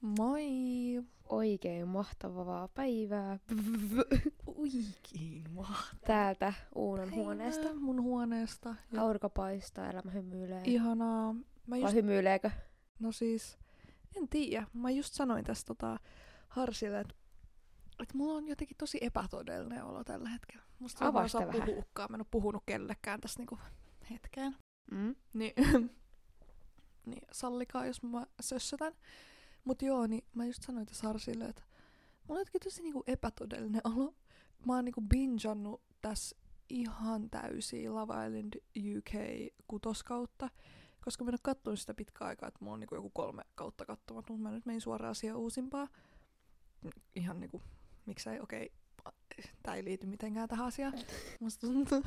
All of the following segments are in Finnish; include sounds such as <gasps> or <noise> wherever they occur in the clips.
Moi! Oikein mahtavaa päivää. Oikein mahtavaa. Täältä Uunon huoneesta. Mun huoneesta. Ja Aurinko paistaa, elämä hymyilee. ihanaa. Mä Vai just, hymyileekö? no siis, en tiedä. Mä just sanoin tästä tota Harsille, että et mulla on jotenkin tosi epätodellinen olo tällä hetkellä. Musta Avaa mä en sitä osaa vähän. puhuukaan. Mä en oo puhunut kellekään tässä niinku hetkeen. Mm? Niin, <laughs> niin sallikaa, jos mä sössötän. Mut joo, niin mä just sanoin tässä Harsille, että mulla on jotenkin tosi niinku epätodellinen olo. Mä oon niinku bingeannut tässä ihan täysiä Love Island UK kutoskautta, koska mä en oo sitä pitkään aikaa, että mulla on niinku joku kolme kautta kattomatta, mutta mä nyt menin suoraan siihen uusimpaan. Ihan niinku, miksei, okei, tää ei liity mitenkään tähän asiaan. Musta tuntuu,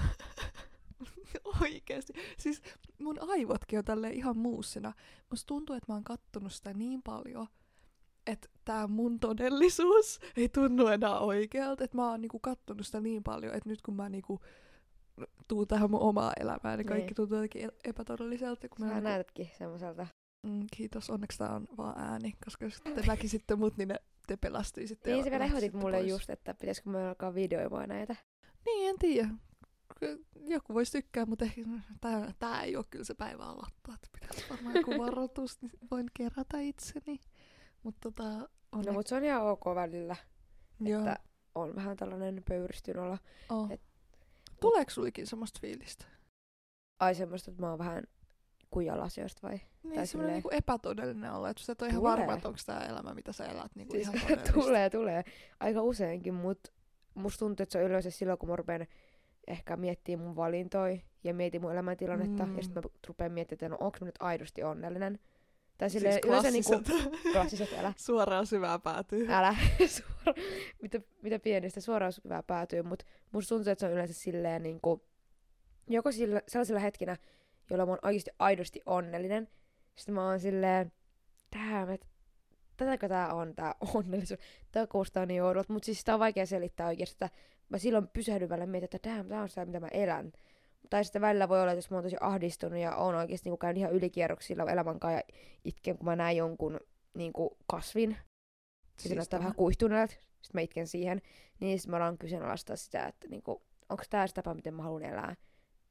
<laughs> oikeesti. Siis mun aivotkin on tälleen ihan muussina. Musta tuntuu, että mä oon kattonut sitä niin paljon, että tää mun todellisuus <laughs> ei tunnu enää oikealta. Että mä oon niinku kattonut sitä niin paljon, että nyt kun mä niinku tuun tähän mun omaa elämään, niin kaikki Niin. tuntuu jotenkin e- epätodelliselta. Kun mä Sä niinku- näytätkin semmoiselta. Mm, kiitos, onneksi tää on vaan ääni, koska jos te näkisitte mut, niin ne, te pelastuisitte. Niin ja sä vielä ehdotit mulle pois. just, että pitäisikö me alkaa videoimaan näitä. Niin, en tiedä. Joku voisi tykkää, mutta ehkä tää, tää ei ole kyllä se päivä aloittaa. Että pitäisi varmaan joku varoitus, niin voin kerätä itseni. Mutta tota, on No mut se on ihan ok välillä, joo, että on vähän tällainen pöyristyn olla. oh. et- Tuleeko sulikin semmoista fiilistä? Ai semmoista, että mä oon vähän kujalla asioista vai? Niin, Tai semmoinen niinku epätodellinen olla, että sä et ole ihan varma, että onko tämä elämä, mitä sä elät, niinku Siis ihan <laughs> tulee, tulee. Aika useinkin, mutta musta tuntuu, että se on yleensä silloin, kun mä rupean ehkä miettimään mun valintoja ja mietin mun elämäntilannetta. Mm. Ja sitten mä rupean miettimään, että no onko mä nyt aidosti onnellinen. Tai Siis silleen yleensä niinku, klassiset. <laughs> klassiset, älä, Suoraan syvää päätyy. älä, <laughs> suora, mitä, mitä pienistä suoraan hyvää päätyy, mutta musta tuntuu, että se on yleensä silleen niinku, joko sillä, sellaisilla hetkinä, jolloin mä oon oikeasti aidosti onnellinen. Sitten mä oon silleen, damn, että tätäkö tää on, tää onnellisuus. Tää kuulostaa niin oudolta, mutta siis sitä on vaikea selittää oikeasti, että mä silloin pysähdyn välillä mietin, että damn, tää on sitä, mitä mä elän. Tai sitten välillä voi olla, että jos mä oon tosi ahdistunut ja oon oikeasti niin käynyt ihan ylikierroksilla elämän kanssa ja itken, kun mä näen jonkun niin kuin kasvin. Ja se näyttää vähän kuihtuneelta. Sitten mä itken siihen. Niin sitten mä alan kyseenalaistaa sitä, että niinku, onko tämä se tapa, miten mä haluan elää.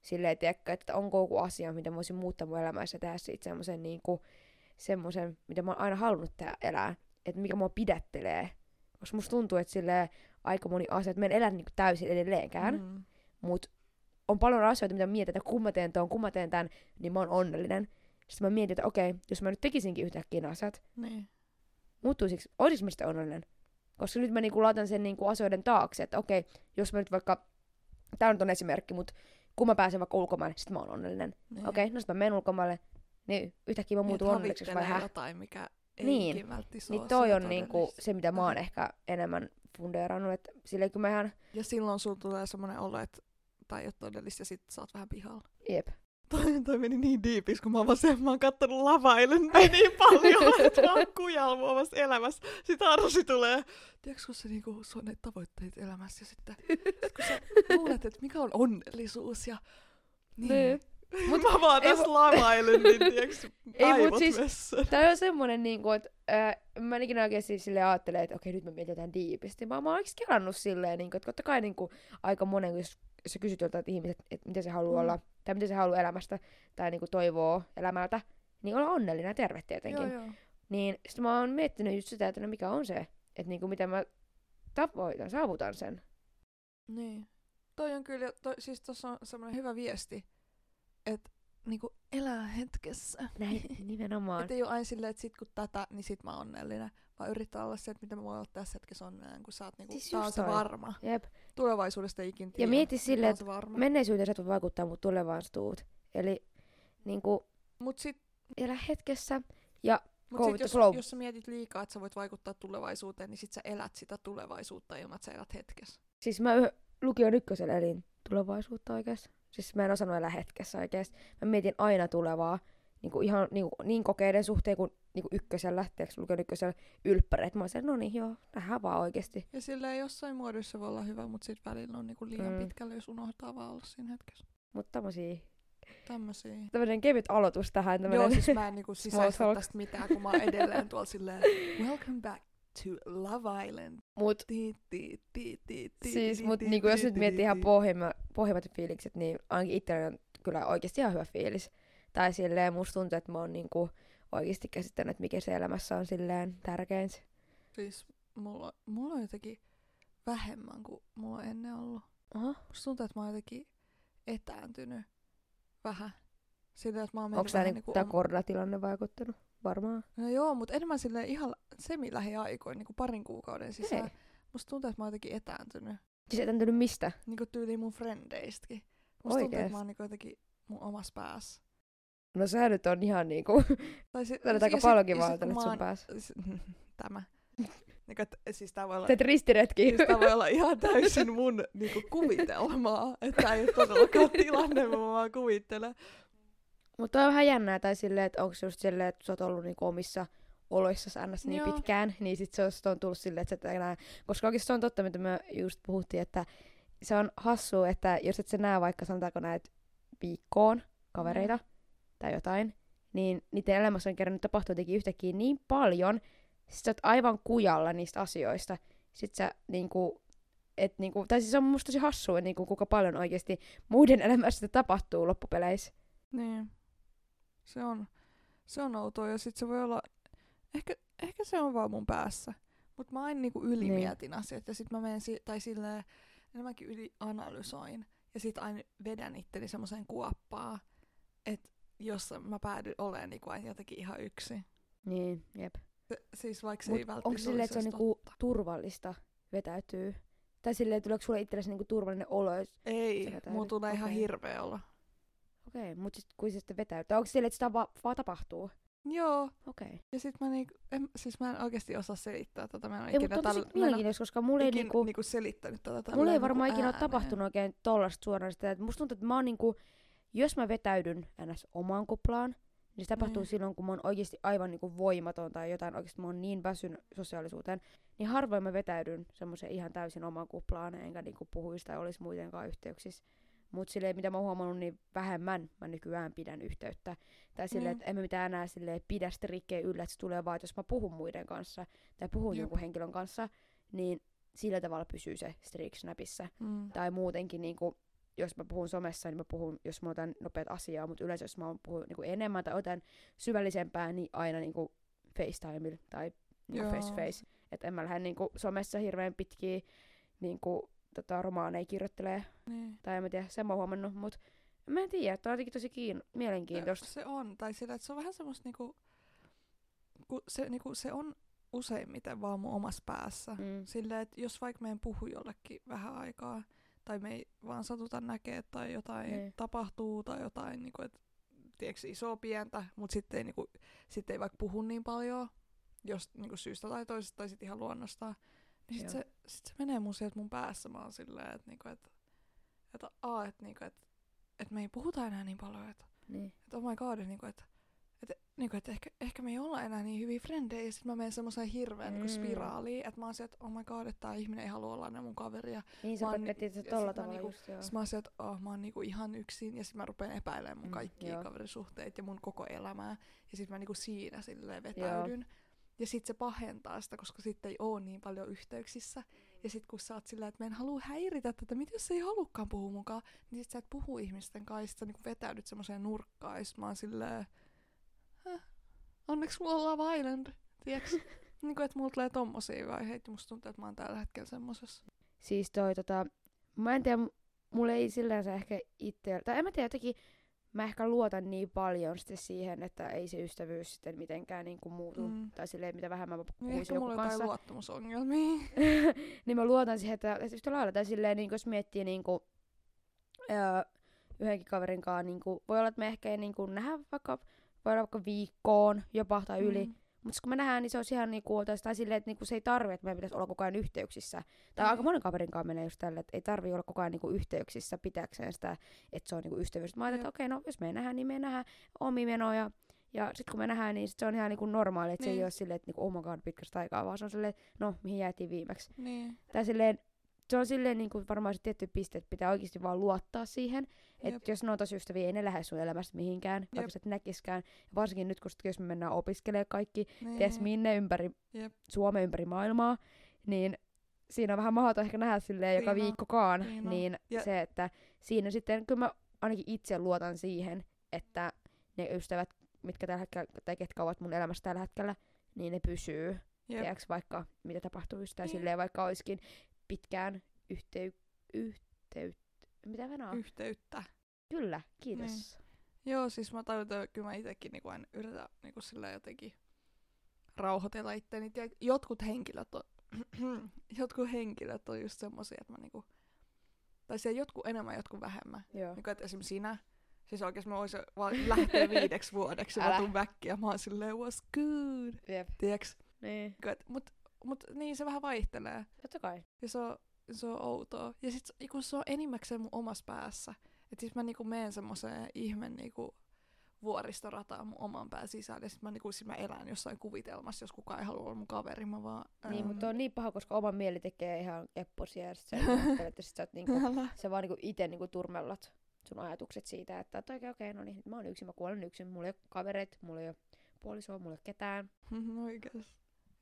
Silleen, tiedätkö, että onko joku asia, mitä mä voisin muuttaa mun elämässä ja tehdä siitä semmoisen, niinku, semmoisen, mitä mä oon aina halunnut tehdä, elää. Että mikä mua pidättelee. Koska musta tuntuu, että silleen aika moni asia, että mä en elä niinku täysin edelleenkään, mm. Mutta on paljon asioita, mitä mietin, että kun mä teen ton, kun mä teen tän, niin mä oon onnellinen. Sitten mä mietin, että okei, jos mä nyt tekisinkin yhtäkkiä ne asiat, Niin. muuttuisiko, olisinko mä sitten onnellinen? Koska nyt mä niinku laitan sen niinku asioiden taakse, että okei, jos mä nyt vaikka, tää nyt on esimerkki, mutta kun mä pääsen vaikka ulkomaille, sit mä oon onnellinen. niin. Okei, no sit mä menen ulkomaille, niin yhtäkkiä mä Niin, muutun että onnelliseksi vai hä? jotain, mikä ei Niin. niin. Niin toi on niinku se, mitä mä oon ehkä enemmän fundeerannut, että silleen kun mä ihan, Ja silloin sulla tulee semmoinen olo, että tai ei ole todellista ja sit sä oot vähän pihalla. jep. Toi, toi meni niin diipis, kun mä vaan sen, mä oon kattonut Love Islandia niin paljon, <laughs> että mä oon kujalla mun omassa elämässä. Sitten Arsi tulee, tiedätkö kun se niinku, sun on ne tavoitteet elämässä ja sitten sit kun sä luulet, että mikä on onnellisuus ja niin. Niin. Mut mä vaan tässä mu- Love Islandin, tiedätkö, <laughs> Ei, mut siis-. Tää on semmonen niinku, että äh, mä en ikinä oikeesti silleen ajattele, että okei nyt mä mietin jotain diipisti. Mä, mä oon oikeesti kelannut silleen, niinku, että totta kai niinku, aika monen, jos, sä kysyt joltain ihmiset, että miten se haluaa Mm. olla, tai miten se haluaa elämästä, tai niinku toivoo elämältä, niin olla onnellinen ja terve tietenkin. Joo, joo. Niin sitten mä oon miettinyt just sitä, että no mikä on se, että niinku miten mä tavoitan, saavutan sen. Niin. Toi on kyllä, toi, siis tossa on semmoinen hyvä viesti, että niinku elää hetkessä. Näin <laughs> nimenomaan. Että ei ole aina silleen, että sit kun tätä, niin sit mä oon onnellinen. Vaan yrittää olla se, että miten mä voin olla tässä hetkessä onnellinen, kun sä oot niinku, Siis tää on se varma. Jep. Tulevaisuudesta ikin tiedä. Ja mieti silleen, että menneisyyteen sä vaikuttaa, mutta tulevaisuudet. Eli niinku Mut sit, elä hetkessä ja mut sit jos, flow. jos sä mietit liikaa, että sä voit vaikuttaa tulevaisuuteen, niin sit sä elät sitä tulevaisuutta ilman, että sä elät hetkessä. Siis mä lukion ykkösellä elin tulevaisuutta oikeesti. Siis mä en osannut elää hetkessä oikeesti. Mä mietin aina tulevaa. Niin kuin ihan niin, kuin, niin kokeiden suhteen kuin, niin kuin ykkösellä, tiedätkö, lukion ykkösellä ylppäreet. Mä olisin, no niin joo, nähdään vaan oikeesti. Ja silleen jossain muodossa voi olla hyvä, mutta sit välillä on niinku liian Mm. pitkälle, jos unohtaa vaan olla siinä hetkessä. Mutta tämmösiä Tämmösiä. tämmönen kevyt aloitus tähän. Tämmönen... Joo, siis mä en niinku <laughs> Small sisäistä tästä mitään, kun mä oon edelleen tuolla silleen, welcome back to Love Island. Mut siis, mut niinku jos nyt ti, miettii ti, ihan pohjimmat fiilikset, niin ainakin itselleni on kyllä oikeasti ihan hyvä fiilis. Tai silleen musta tuntuu, että mä oon niinku oikeasti käsittänyt, että mikä se elämässä on silleen tärkeintä. Siis mulla, mulla on jotenkin vähemmän kuin mulla on ennen ollut. Aha. Musta tuntuu, että mä oon jotenkin etääntynyt vähän. Sillä, että mä oon Onko tää, vähän niinku, niinku tää om- koronatilanne vaikuttanut? Varmaan. No joo, mutta enemmän sille ihan semi-lähiaikoin, niinku parin kuukauden sisään. Hei. Musta tuntuu, että mä oon jotenkin etääntynyt. Siis et antanut mistä? Niinku tyyliin mun frendeistäkin. Musta tuntuu, että Oikeesti? mä oon niinku jotenkin mun omassa päässä. No sä nyt on ihan niinku, <laughs> Tai si- sä olet aika sit- paljonkin sit kun sun päässä. s- <laughs> Tämä. Niinku, et, siis tää voi olla, Teet ristiretki. siis tää voi olla <laughs> ihan täysin mun niinku, kuvitelmaa. Että tää ei ole todellakaan tilanne, mä vaan kuvittelen. Mutta on vähän jännää, tai silleen, että onko just silleen, että sä oot ollut niinku omissa oloissa ns. niin Joo. pitkään, niin sit se on, sit on tullut silleen, että sä et enää, koska oikeasti se on totta, mitä me just puhuttiin, että se on hassu, että jos et sä näe vaikka sanotaanko näet viikkoon kavereita tai jotain, niin niiden elämässä on kerran tapahtuu jotenkin yhtäkkiä niin paljon, sit sä oot aivan kujalla niistä asioista. Sit sä niinku, et niinku, tai siis on musta tosi hassua, niinku, kuinka paljon oikeasti muiden elämässä tapahtuu loppupeleissä. Niin. Se on, se on outoa ja sit se voi olla, ehkä, ehkä se on vaan mun päässä. Mut mä aina niinku ylimietin asiat ja sit mä menen, si- tai silleen enemmänkin ylianalysoin. Ja sit aina vedän itteni semmoiseen kuoppaan, että jos mä päädyn olemaan niinku aina jotenkin ihan yksi. Niin, jep. Se, siis vaikka se Mut ei välttämättä onko silleen, että se on niinku turvallista vetäytyy? Tai silleen, tuleeko sulle itsellesi niinku turvallinen olo? jos- Ei, mulla tulee ihan Okei. hirveä olla. Okei, okay, mutta sit, kun se sitten vetäytyy. Onko silleen, että sitä va- vaan tapahtuu? Joo, Okei. Okay. ja sit mä niinku, en, siis mä en oikeasti osaa selittää tätä. Mä en Ei, mutta ikinä on tosi tällä- mielenkiintoista, koska mulla ei niinku... niinku selittänyt tätä Mulla ei varmaan niinku ikinä ole tapahtunut oikein tollasta suoraan sitä, että musta tuntuu, että mä oon niinku, jos mä vetäydyn ns. omaan kuplaan, niin se tapahtuu Niin. silloin, kun mä oon oikeasti aivan niinku voimaton tai jotain oikeasti mä oon niin väsynyt sosiaalisuuteen, niin harvoin mä vetäydyn semmoiseen ihan täysin omaan kuplaan, enkä niinku puhuisi tai olisi muutenkaan yhteyksissä. Mutta silleen, mitä mä oon huomannut, niin vähemmän mä nykyään pidän yhteyttä. Tai silleen, Mm. että en mä mitään enää silleen pidä sitä rikkeen yllä, että se tulee vaan, että jos mä puhun muiden kanssa tai puhun Jep. jonkun henkilön kanssa, niin sillä tavalla pysyy se streak snapissa. Mm. Tai muutenkin, niin kuin, jos mä puhun somessa, niin mä puhun, jos mä otan nopeat asiaa, mutta yleensä jos mä puhun niin kuin enemmän tai otan syvällisempää, niin aina niin kuin FaceTime tai niin face to face. Että en mä lähde niin kuin, somessa hirveän pitkiä niin kuin, tota, romaaneja kirjoittelee. Niin. Tai en mä tiedä, sen mä oon huomannut, mutta mä en tiedä, että on jotenkin tosi kiin- mielenkiintoista. Se on, tai sillä, että se on vähän semmoista niinku, ku se, niinku, se on useimmiten vaan mun omassa päässä. Mm. Silleen, että jos vaikka me en puhu jollekin vähän aikaa, tai me ei vaan satuta näkee tai jotain Niin. tapahtuu tai jotain, niinku, että tiedätkö, isoa pientä, mutta sitten ei, niinku, sit ei vaikka puhu niin paljon, jos niinku, syystä tai toisesta tai sitten ihan luonnostaan, sitten Joo. se, sit se menee mun sieltä mun päässä. Mä oon silleen, että niinku, et, et, a, et, niinku, et, et me ei puhuta enää niin paljon, että Niin. että oh my god, niinku, että et, niinku, et ehkä, ehkä me ei olla enää niin hyviä frendejä, ja sit mä menen semmoiseen hirveän niinku Mm. spiraaliin, että mä oon sieltä, oh my god, että tää ihminen ei halua olla enää mun kaveri, ja Niin sä Mä oon pettit se tolla tavalla niinku- just joo. sit mä oon sieltä, oh, mä oon niinku ihan yksin, ja sit mä rupean epäilemään mun Mm, kaikkia joo. kaverisuhteita ja mun koko elämää, ja sit mä niinku siinä silleen vetäydyn. Ja sit se pahentaa sitä, koska sitten ei oo niin paljon yhteyksissä. Ja sit kun sä oot silleen, että mä en halua häiritä tätä, mitä jos ei halukkaan puhua mukaan, niin sit sä et puhu ihmisten kanssa, sä niinku vetäydyt semmoiseen nurkkaan, ja sit silleen, Häh? onneksi mulla on Love Island, tiiäks? <laughs> niinku, että mulla tulee tommosia vaiheita, musta tuntuu, että mä oon tällä hetkellä semmosessa. Siis toi tota, mä en tiedä, mulla ei silleen se ehkä itse, tai en mä tiedä, jotenkin mä ehkä luotan niin paljon sitten siihen, että ei se ystävyys sitten mitenkään niin kuin muutu. Mm. Tai silleen, mitä vähemmän mä Niin puhuisin ehkä joku mulla kanssa. luottamusongelmia. <laughs> <laughs> niin mä luotan siihen, että, että yhtä lailla, tai silleen, niin jos miettii niin kuin, öö, yhdenkin kaverin kanssa, niin kuin, voi olla, että me ehkä ei niin kuin, nähdä vaikka, voi olla vaikka viikkoon jopa tai yli, Mm. Mutta kun me nähdään, niin se on ihan niinku, tai silleen, että niinku se ei tarvi, että meidän pitäisi olla koko ajan yhteyksissä. Tai Ei. aika monen kaverin kanssa menee just tälle, että ei tarvi olla koko ajan niinku yhteyksissä pitääkseen sitä, että se on niinku ystävyys. Mä ajattelin, että okei, no jos me nähdään, niin me nähdään omi menoja. Ja sitten kun me nähdään, niin sit se on ihan niinku normaali, että se ei Niin. ole silleen, että niinku, oh my god, pitkästä aikaa, vaan se on silleen, no, mihin jäätiin viimeksi. Niin. Tai silleen, se on silleen niinku varmaan se tietty piste, että pitää oikeasti vaan luottaa siihen, Jep. Että jos ne on tosi ystäviä, ei ne lähde sun elämästä mihinkään, vaikka Jep. sä et näkiskään. Ja varsinkin nyt, kun sit- jos me mennään opiskelemaan kaikki, Niin. ties minne ympäri Jep. Suomen ympäri maailmaa, niin siinä on vähän mahdoton ehkä nähdä silleen joka viikkokaan. Niin. Niin Ja- se, että siinä sitten, kyllä mä ainakin itse luotan siihen, että ne ystävät, mitkä tällä hetkellä, tai ketkä ovat mun elämässä tällä hetkellä, niin ne pysyy. Jep. Tiedätkö, vaikka mitä tapahtuisi, tai Niin. silleen vaikka olisikin pitkään yhtey, yhteyt, mitä venää? Yhteyttä. Kyllä, kiitos. Niin. Joo, siis mä tajun, että kyllä mä itekin niinku aina yritän niinku sillä jotenkin rauhoitella itteeni. Tiedät, jotkut henkilöt on, <clears throat> jotkut henkilöt on just semmosia, että mä niinku, tai siellä jotkut enemmän, jotkut vähemmän. Joo. Niin että esimerkiksi sinä, siis oikeesti mä voisin vaan lähteä <laughs> viideksi vuodeksi ja mä Älä. tuun back ja mä oon silleen, was good. Jep. Tiedätkö? Niin. Mut, mut niin se vähän vaihtelee. Totta kai. Ja se on, se on outoa. Ja sit kun se on enimmäkseen mun omassa päässä. Että siis mä niinku meen semmoseen ihme niinku vuoristorataan mun oman pään sisälle. Ja sit mä, niinku, sit mä elän jossain kuvitelmassa, jos kukaan ei halua olla mun kaveri. Mä vaan... Niin, ähm, mutta on niin paha, koska oma mieli tekee ihan epposia ja sit sä <laughs> että sit sä oot niinku, sä vaan niinku ite niinku turmellat sun ajatukset siitä, että okei, okei, okay, no niin, mä oon yksin, mä kuolen yksin, mulla ei ole kavereita, mulla ei ole puolisoa, mulla ei ole ketään. <laughs> Oikeesti.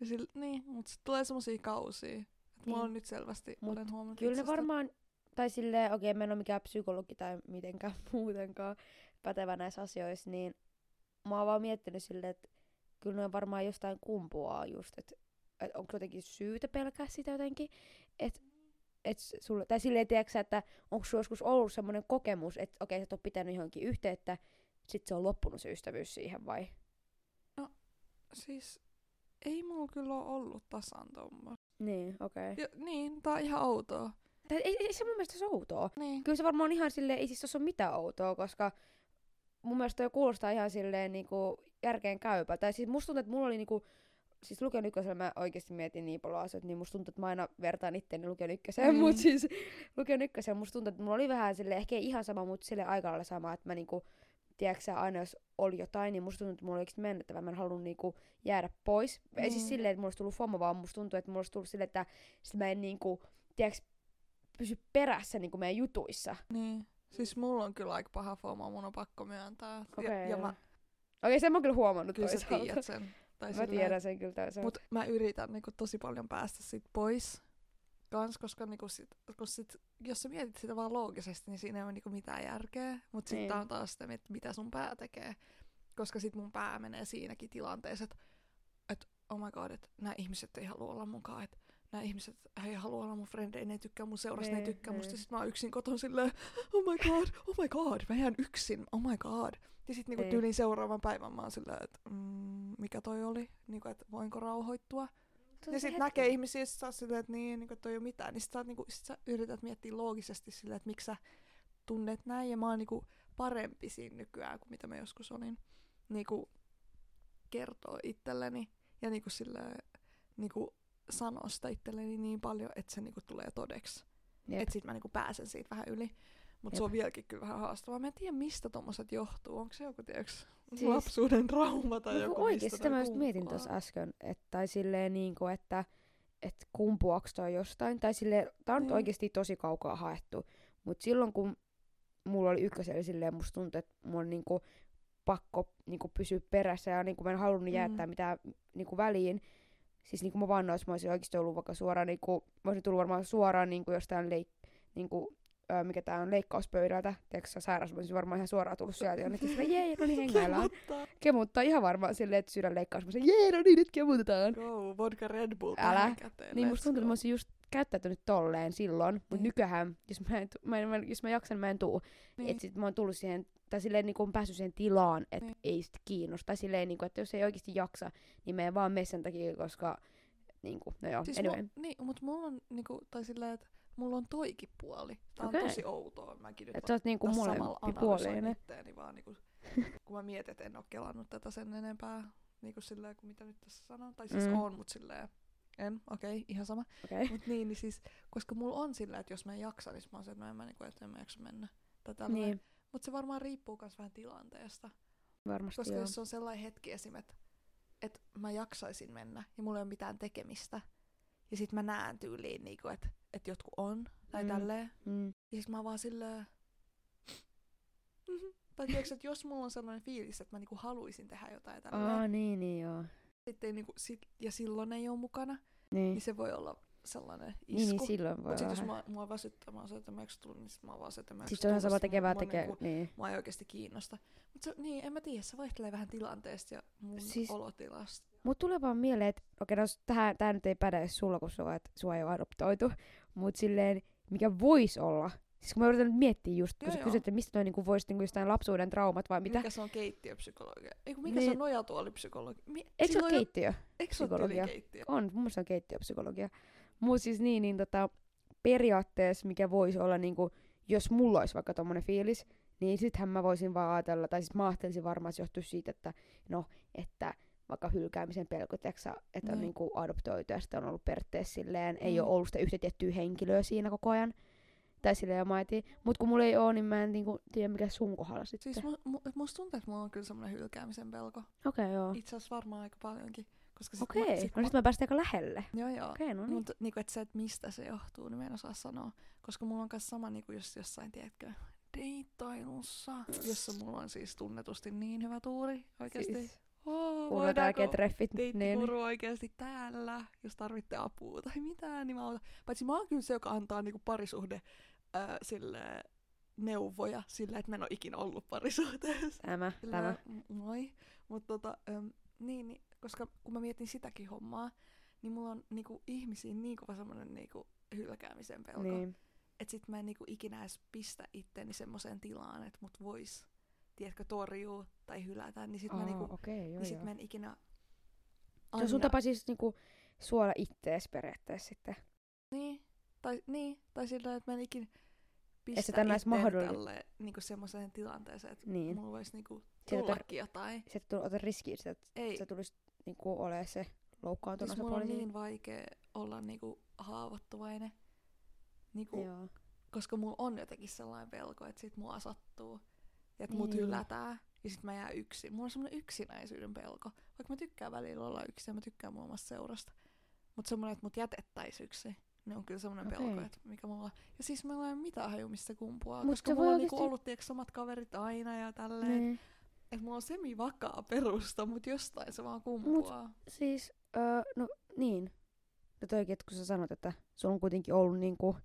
Ja sillä, niin, mutta sit tulee semmosia kausia. Niin. mulla Niin. on nyt selvästi, Mut olen huomannut Kyllä ne varmaan, tai silleen, okei, okay, mä en ole mikään psykologi tai mitenkään <laughs> muutenkaan pätevä näissä asioissa, niin mä oon vaan miettinyt silleen, että kyllä ne varmaan jostain kumpuaa just, että et onko jotenkin syytä pelkää sitä jotenkin, että et sulle, tai silleen, tiedätkö, että onko sulla joskus ollut semmoinen kokemus, että okei, sä et ole pitänyt johonkin yhteyttä, sit se on loppunut se ystävyys siihen vai? Siis ei mulla kyllä ole ollut tasan tommo. Niin, okei. Okay. Ja, niin, tää on ihan outoa. Ei, ei, ei se mun mielestä se outoa. Niin. Kyllä se varmaan ihan silleen, ei siis tossa ole mitään outoa, koska mun mielestä toi kuulostaa ihan silleen niinku järkeen käypä. Tai siis musta tuntuu, että mulla oli niinku, siis lukion ykkösellä mä oikeasti mietin niin paljon asioita, niin musta tuntuu, että mä aina vertaan itteeni lukion ykköseen, Mm. mutta siis lukion ykkösellä musta tuntuu, että mulla oli vähän silleen, ehkä ei ihan sama, mutta sille aika lailla sama, että mä niinku, tiedätkö sä, aina jos oli jotain, niin musta tuntuu, että mulla oli oikeasti mennettävä, mä en halunnut niinku jäädä pois. Mm. Ei siis Mm. silleen, että mulla olisi tullut FOMO, vaan musta tuntuu, että mulla olisi tullut silleen, että sit mä en niinku, tiedätkö, pysy perässä niinku meidän jutuissa. Niin. Siis mulla on kyllä aika paha FOMO, mun on pakko myöntää. Okei. Ja, ja mä, Okei, sen mä oon kyllä huomannut kyllä sä toisaalta. tiedät sen. Tai Mä tiedän sen kyllä toisaalta. Mut mä yritän niinku tosi paljon päästä sit pois. Kans, koska niinku sit, koska sit, jos sä mietit sitä vaan loogisesti, niin siinä ei ole niinku mitään järkeä. Mut sitten Niin. on taas sitä, että mitä sun pää tekee. Koska sit mun pää menee siinäkin tilanteessa, että et, oh my god, että nämä ihmiset ei halua olla mukaan, että nämä ihmiset ei halua olla mun frendejä, ne ei tykkää mun seurasta, ne ei Niin, tykkää musta. niin. Sit mä oon yksin koton silleen, oh my god, oh my god, mä jään yksin, oh my god. Ja sit niinku Niin. tyyliin seuraavan päivän mä oon silleen, että mm, mikä toi oli, niinku, että voinko rauhoittua. Ja sit näkee ihmisiä, sit sä silleen, että niin, niinku, toi ei ole mitään. Niin sit sä, niinku, sit sä yrität miettiä loogisesti silleen, että miksi sä tunnet näin. Ja mä oon niinku parempi siinä nykyään kuin mitä mä joskus olin. Niinku kertoo itselleni ja niinku silleen, niinku sanoo sitä itselleni niin paljon, että se niinku tulee todeksi. Jep. Että sit mä niinku pääsen siitä vähän yli. Mutta se on vieläkin kyllä vähän haastavaa. Mä en tiedä, mistä tommoset johtuu. Onko se joku, tiiäks, Siis- lapsuuden trauma tai Niinku joku, oikeesti, mistä sitä mä just mietin tuossa äsken, että tai silleen niinku, että et kumpuaks toi jostain, tai silleen, tää on Niin. oikeesti tosi kaukaa haettu, mut silloin kun mulla oli ykkösellä silleen, musta tuntui, että mulla on niinku pakko niinku pysyä perässä ja niinku mä en halunnut jättää Mm. mitään niinku väliin, siis niinku mä vannoin, jos mä olisin oikeesti ollut vaikka suoraan, niinku, mä olisin tullut varmaan suoraan niinku jostain leik, niinku, ö, mikä tää on, leikkauspöydältä, tiedätkö mä olisin varmaan ihan suoraan tullut sieltä jonnekin silleen, jee, no niin hengaillaan. Kemuttaa. Kemuttaa ihan varmaan silleen, että sydänleikkaus. Mä sanoin, jee, no niin, nyt kemutetaan. Go, vodka Red Bull Älä. käteen. Niin musta tuntuu, että mä olisin just käyttäytynyt tolleen silloin, mutta Niin. nykyään, jos mä, en, mä, en, mä, jos mä jaksan, mä en tuu. Niin. Niin. Että sit mä oon tullut siihen, tai silleen niin kuin päässyt siihen tilaan, että Niin. ei sit kiinnosta. Tai silleen, niin kuin, että jos ei oikeasti jaksa, niin me vaan mene sen takia, koska, niin kuin, no joo, Siis anyway. Mulla, niin, mutta mulla on niinku, tai silleen, että mulla on toikin puoli. Tää on Okei. tosi outoa. Mäkin nyt Että sä oot niinku tässä samalla molempi analysoin puolinen. itteeni vaan niinku, <laughs> kun mä mietin, että en oo kelannut tätä sen enempää niinku silleen kuin mitä nyt tässä sanon. Tai siis Mm. on, mut silleen en, okei, okay, ihan sama. Okay. Mut niin, niin siis, koska mulla on silleen, että jos mä en jaksa, niin mä oon se, että no en mä, niinku, että en mä jaksa mennä. Tai. Niin, Mut se varmaan riippuu myös vähän tilanteesta. varmasti Koska joo. jos se on sellainen hetki esim, että, että mä jaksaisin mennä ja mulla ei ole mitään tekemistä. Ja sit mä näen tyyliin, niinku, että, että jotkut on tai Mm. tälleen. Mm. Ja sit mä vaan silleen, Mhm. Tai tiedätkö, että jos mulla on sellainen fiilis, että mä niinku haluaisin tehdä jotain tällä Aa, niin, niin joo. sitten niinku, sit, ja silloin ei ole mukana, Niin, niin se voi olla sellainen isku. niin, niin silloin voi Mutta sitten jos mua, mua väsyttää, mä oon setemäksi tullut, niin sit mä oon vaan setemäksi Siis se on sama tekevää tekee. niinku, Niin. mua ei oikeasti kiinnosta. Mutta niin, en mä tiedä, se vaihtelee vähän tilanteesta ja mun Siis- siis... olotilasta. Mut tulee vaan mieleen, että okei, no tää, tää nyt ei päde edes sulla, kun sua, et, sua ei ole adoptoitu. Mut silleen, mikä voisi olla. Siis kun mä yritän nyt miettiä just, kun Joo, sä joo. kysyt, että mistä toi niinku voisi niinku jostain lapsuuden traumat vai mitä. Mikä se on keittiöpsykologia? Ei kun mikä Niin. se on nojatuolipsykologia? Mi- Eikö se sillä ole keittiö? Eikö se ole keittiö? On, mun mielestä se on keittiöpsykologia. Mut siis niin, niin tota, periaatteessa mikä voisi olla niinku, jos mulla olisi vaikka tommonen fiilis, niin sittenhän mä voisin vaan ajatella, tai siis mä ajattelisin varmaan, se johtuisi siitä, että no, että vaikka hylkäämisen pelko, tiiäksä, että on Niin. niinku adoptoitu ja sitten on ollut periaatteessa silleen, ei Mm. ole ollut sitä yhtä tiettyä henkilöä siinä koko ajan. Tai silleen mä etin. Mut kun mulla ei oo, niin mä en niinku tiedä mikä sun kohdalla sitten. Siis mu, mu, musta tuntuu, että mulla on kyllä semmoinen hylkäämisen pelko. Okei, okay, joo. Itse asiassa varmaan aika paljonkin. Koska sit Okei, mä, sit no mä, sit mä päästän aika lähelle. Joo, joo. Okei, okay, no niin. Mutta niinku, että se, että mistä se johtuu, niin mä en osaa sanoa. Koska mulla on myös sama niinku just jossain, tiedätkö, deittailussa, jossa mulla on siis tunnetusti niin hyvä tuuri oikeasti. Siis, Oh, tärkeät treffit. Niin. oikeasti täällä, jos tarvitte apua tai mitään, niin mä autan. Paitsi mä oon kyllä se, joka antaa niinku parisuhde äh, sille neuvoja sillä, että mä en ole ikinä ollut parisuhteessa. Tämä, tämä. moi. Mutta tota, äm, niin, niin, koska kun mä mietin sitäkin hommaa, niin mulla on niinku ihmisiin niin kova semmonen niinku hylkäämisen pelko. Niin. Että sit mä en niinku ikinä edes pistä itteni semmoiseen tilaan, että mut vois, tiedätkö, torjuu tai hylätä, niin sit mä Aa, niinku, okei, joo, niin sit joo. mä en ikinä Se on sun tapa siis niinku suola ittees periaatteessa sitten. Niin, tai, niin, tai sillä, että mä en ikinä pistä itteeni mahdolli- tälle niinku semmoiseen tilanteeseen, että Niin. mulla voisi niinku tullakin jotain. Sä et ota riskiä että Ei, sä tulisi niinku olemaan se loukkaantunut siis mulla on osapuoli. niin vaikea olla niinku haavoittuvainen, niinku, Joo. koska mulla on jotenkin sellainen pelko, että sit mua sattuu ja että mut Niin. hylätään ja sit mä jää yksin. Mulla on semmoinen yksinäisyyden pelko, vaikka mä tykkään välillä olla yksin ja mä tykkään muun muassa seurasta. Mutta semmoinen, että mut jätettäis yksin, niin on kyllä semmoinen Okei. pelko, että mikä mulla on. Ja siis meillä ei ole mitään haju, mistä kumpuaa, Mut koska mulla on niinku oikeesti- ollut tiiäks, samat kaverit aina ja tälleen. Niin. Että mulla on semi-vakaa perusta, mutta jostain se vaan kumpuaa. Siis, öö, no niin. No toikin, että kun sä sanot, että sulla on kuitenkin ollut niinku,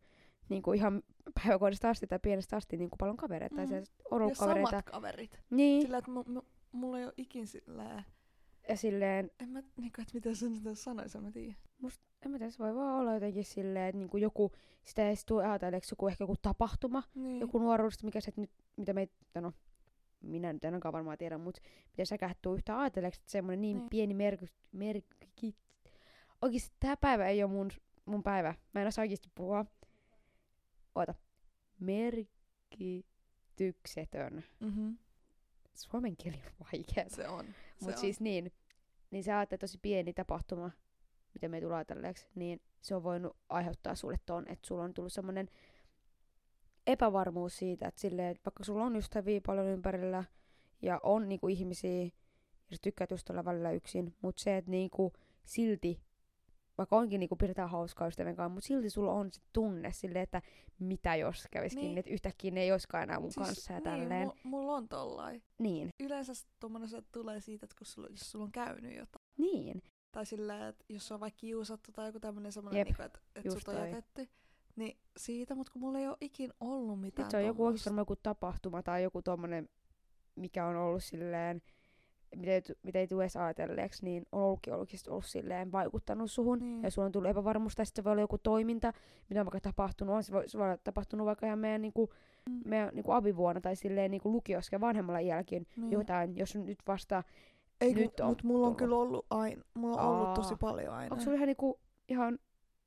niinku ihan päiväkodista asti tai pienestä asti niinku paljon kavereita. Mm. Tai se on ollut ja kavereita. samat kaverit. Niin. Sillä, että mu- mu- mulla ei ole ikin silleen, Ja silleen, en mä, niinku, että mitä sä nyt sanois, mä tiedä. en mä tiedä, se voi vaan olla jotenkin silleen, että niinku joku, sitä ei tule ajatelleeksi joku ehkä joku tapahtuma, Niin. joku nuoruudesta, mikä se nyt, mitä meitä, no minä nyt en ainakaan varmaan tiedä, mutta mitä säkään et tuu yhtään ajatelleeksi, että semmoinen niin, Niin. pieni merkitys, merkit. Oikeesti tää päivä ei ole mun, mun päivä. Mä en osaa oikeesti puhua. Oota. Merkityksetön. Mm-hmm. Suomen kieli on vaikea. Se on. Mutta siis niin, niin sä ajattelet tosi pieni tapahtuma, mitä me tulee ajatelleeksi, niin se on voinut aiheuttaa sulle ton, että sulla on tullut semmoinen epävarmuus siitä, että silleen, että vaikka sulla on ystäviä paljon ympärillä ja on niinku ihmisiä, ja sä tykkäät just olla välillä yksin, mutta se, että niinku silti, vaikka onkin niinku pidetään hauskaa ystävien kanssa, mutta silti sulla on se tunne silleen, että mitä jos käviskin, Niin. niin. että yhtäkkiä ne ei olisikaan enää mun siis, kanssa ja niin, tälleen. mu- mulla on tollain. Niin, Yleensä tommonen se tulee siitä, että kun sulla, jos sulla on käynyt jotain. niin. Tai silleen, että jos on vaikka kiusattu tai joku tämmönen semmonen, Jep, niinku, että, että sut on jätetty. Niin siitä, mutta kun mulla ei ole ikin ollut mitään Nyt se on joku oikeasti varmaan joku tapahtuma tai joku tommonen, mikä on ollut silleen, mitä ei, mitä ei tule edes ajatelleeksi, niin on ollutkin oikeasti ollut silleen vaikuttanut suhun. Niin. Ja sulla on tullut epävarmuus, tai sitten se voi olla joku toiminta, mitä on vaikka tapahtunut. On, se, voi, se voi olla tapahtunut vaikka ihan meidän, niinku, Mm. meidän niinku abivuonna tai silleen niinku lukiossa vanhemmalla jälkeen Niin. jotain, jos nyt vasta... Ei, nyt on mutta mulla on tullut. kyllä ollut aina. Mulla on ollut tosi paljon aina. Onko sulla ihan niinku, ihan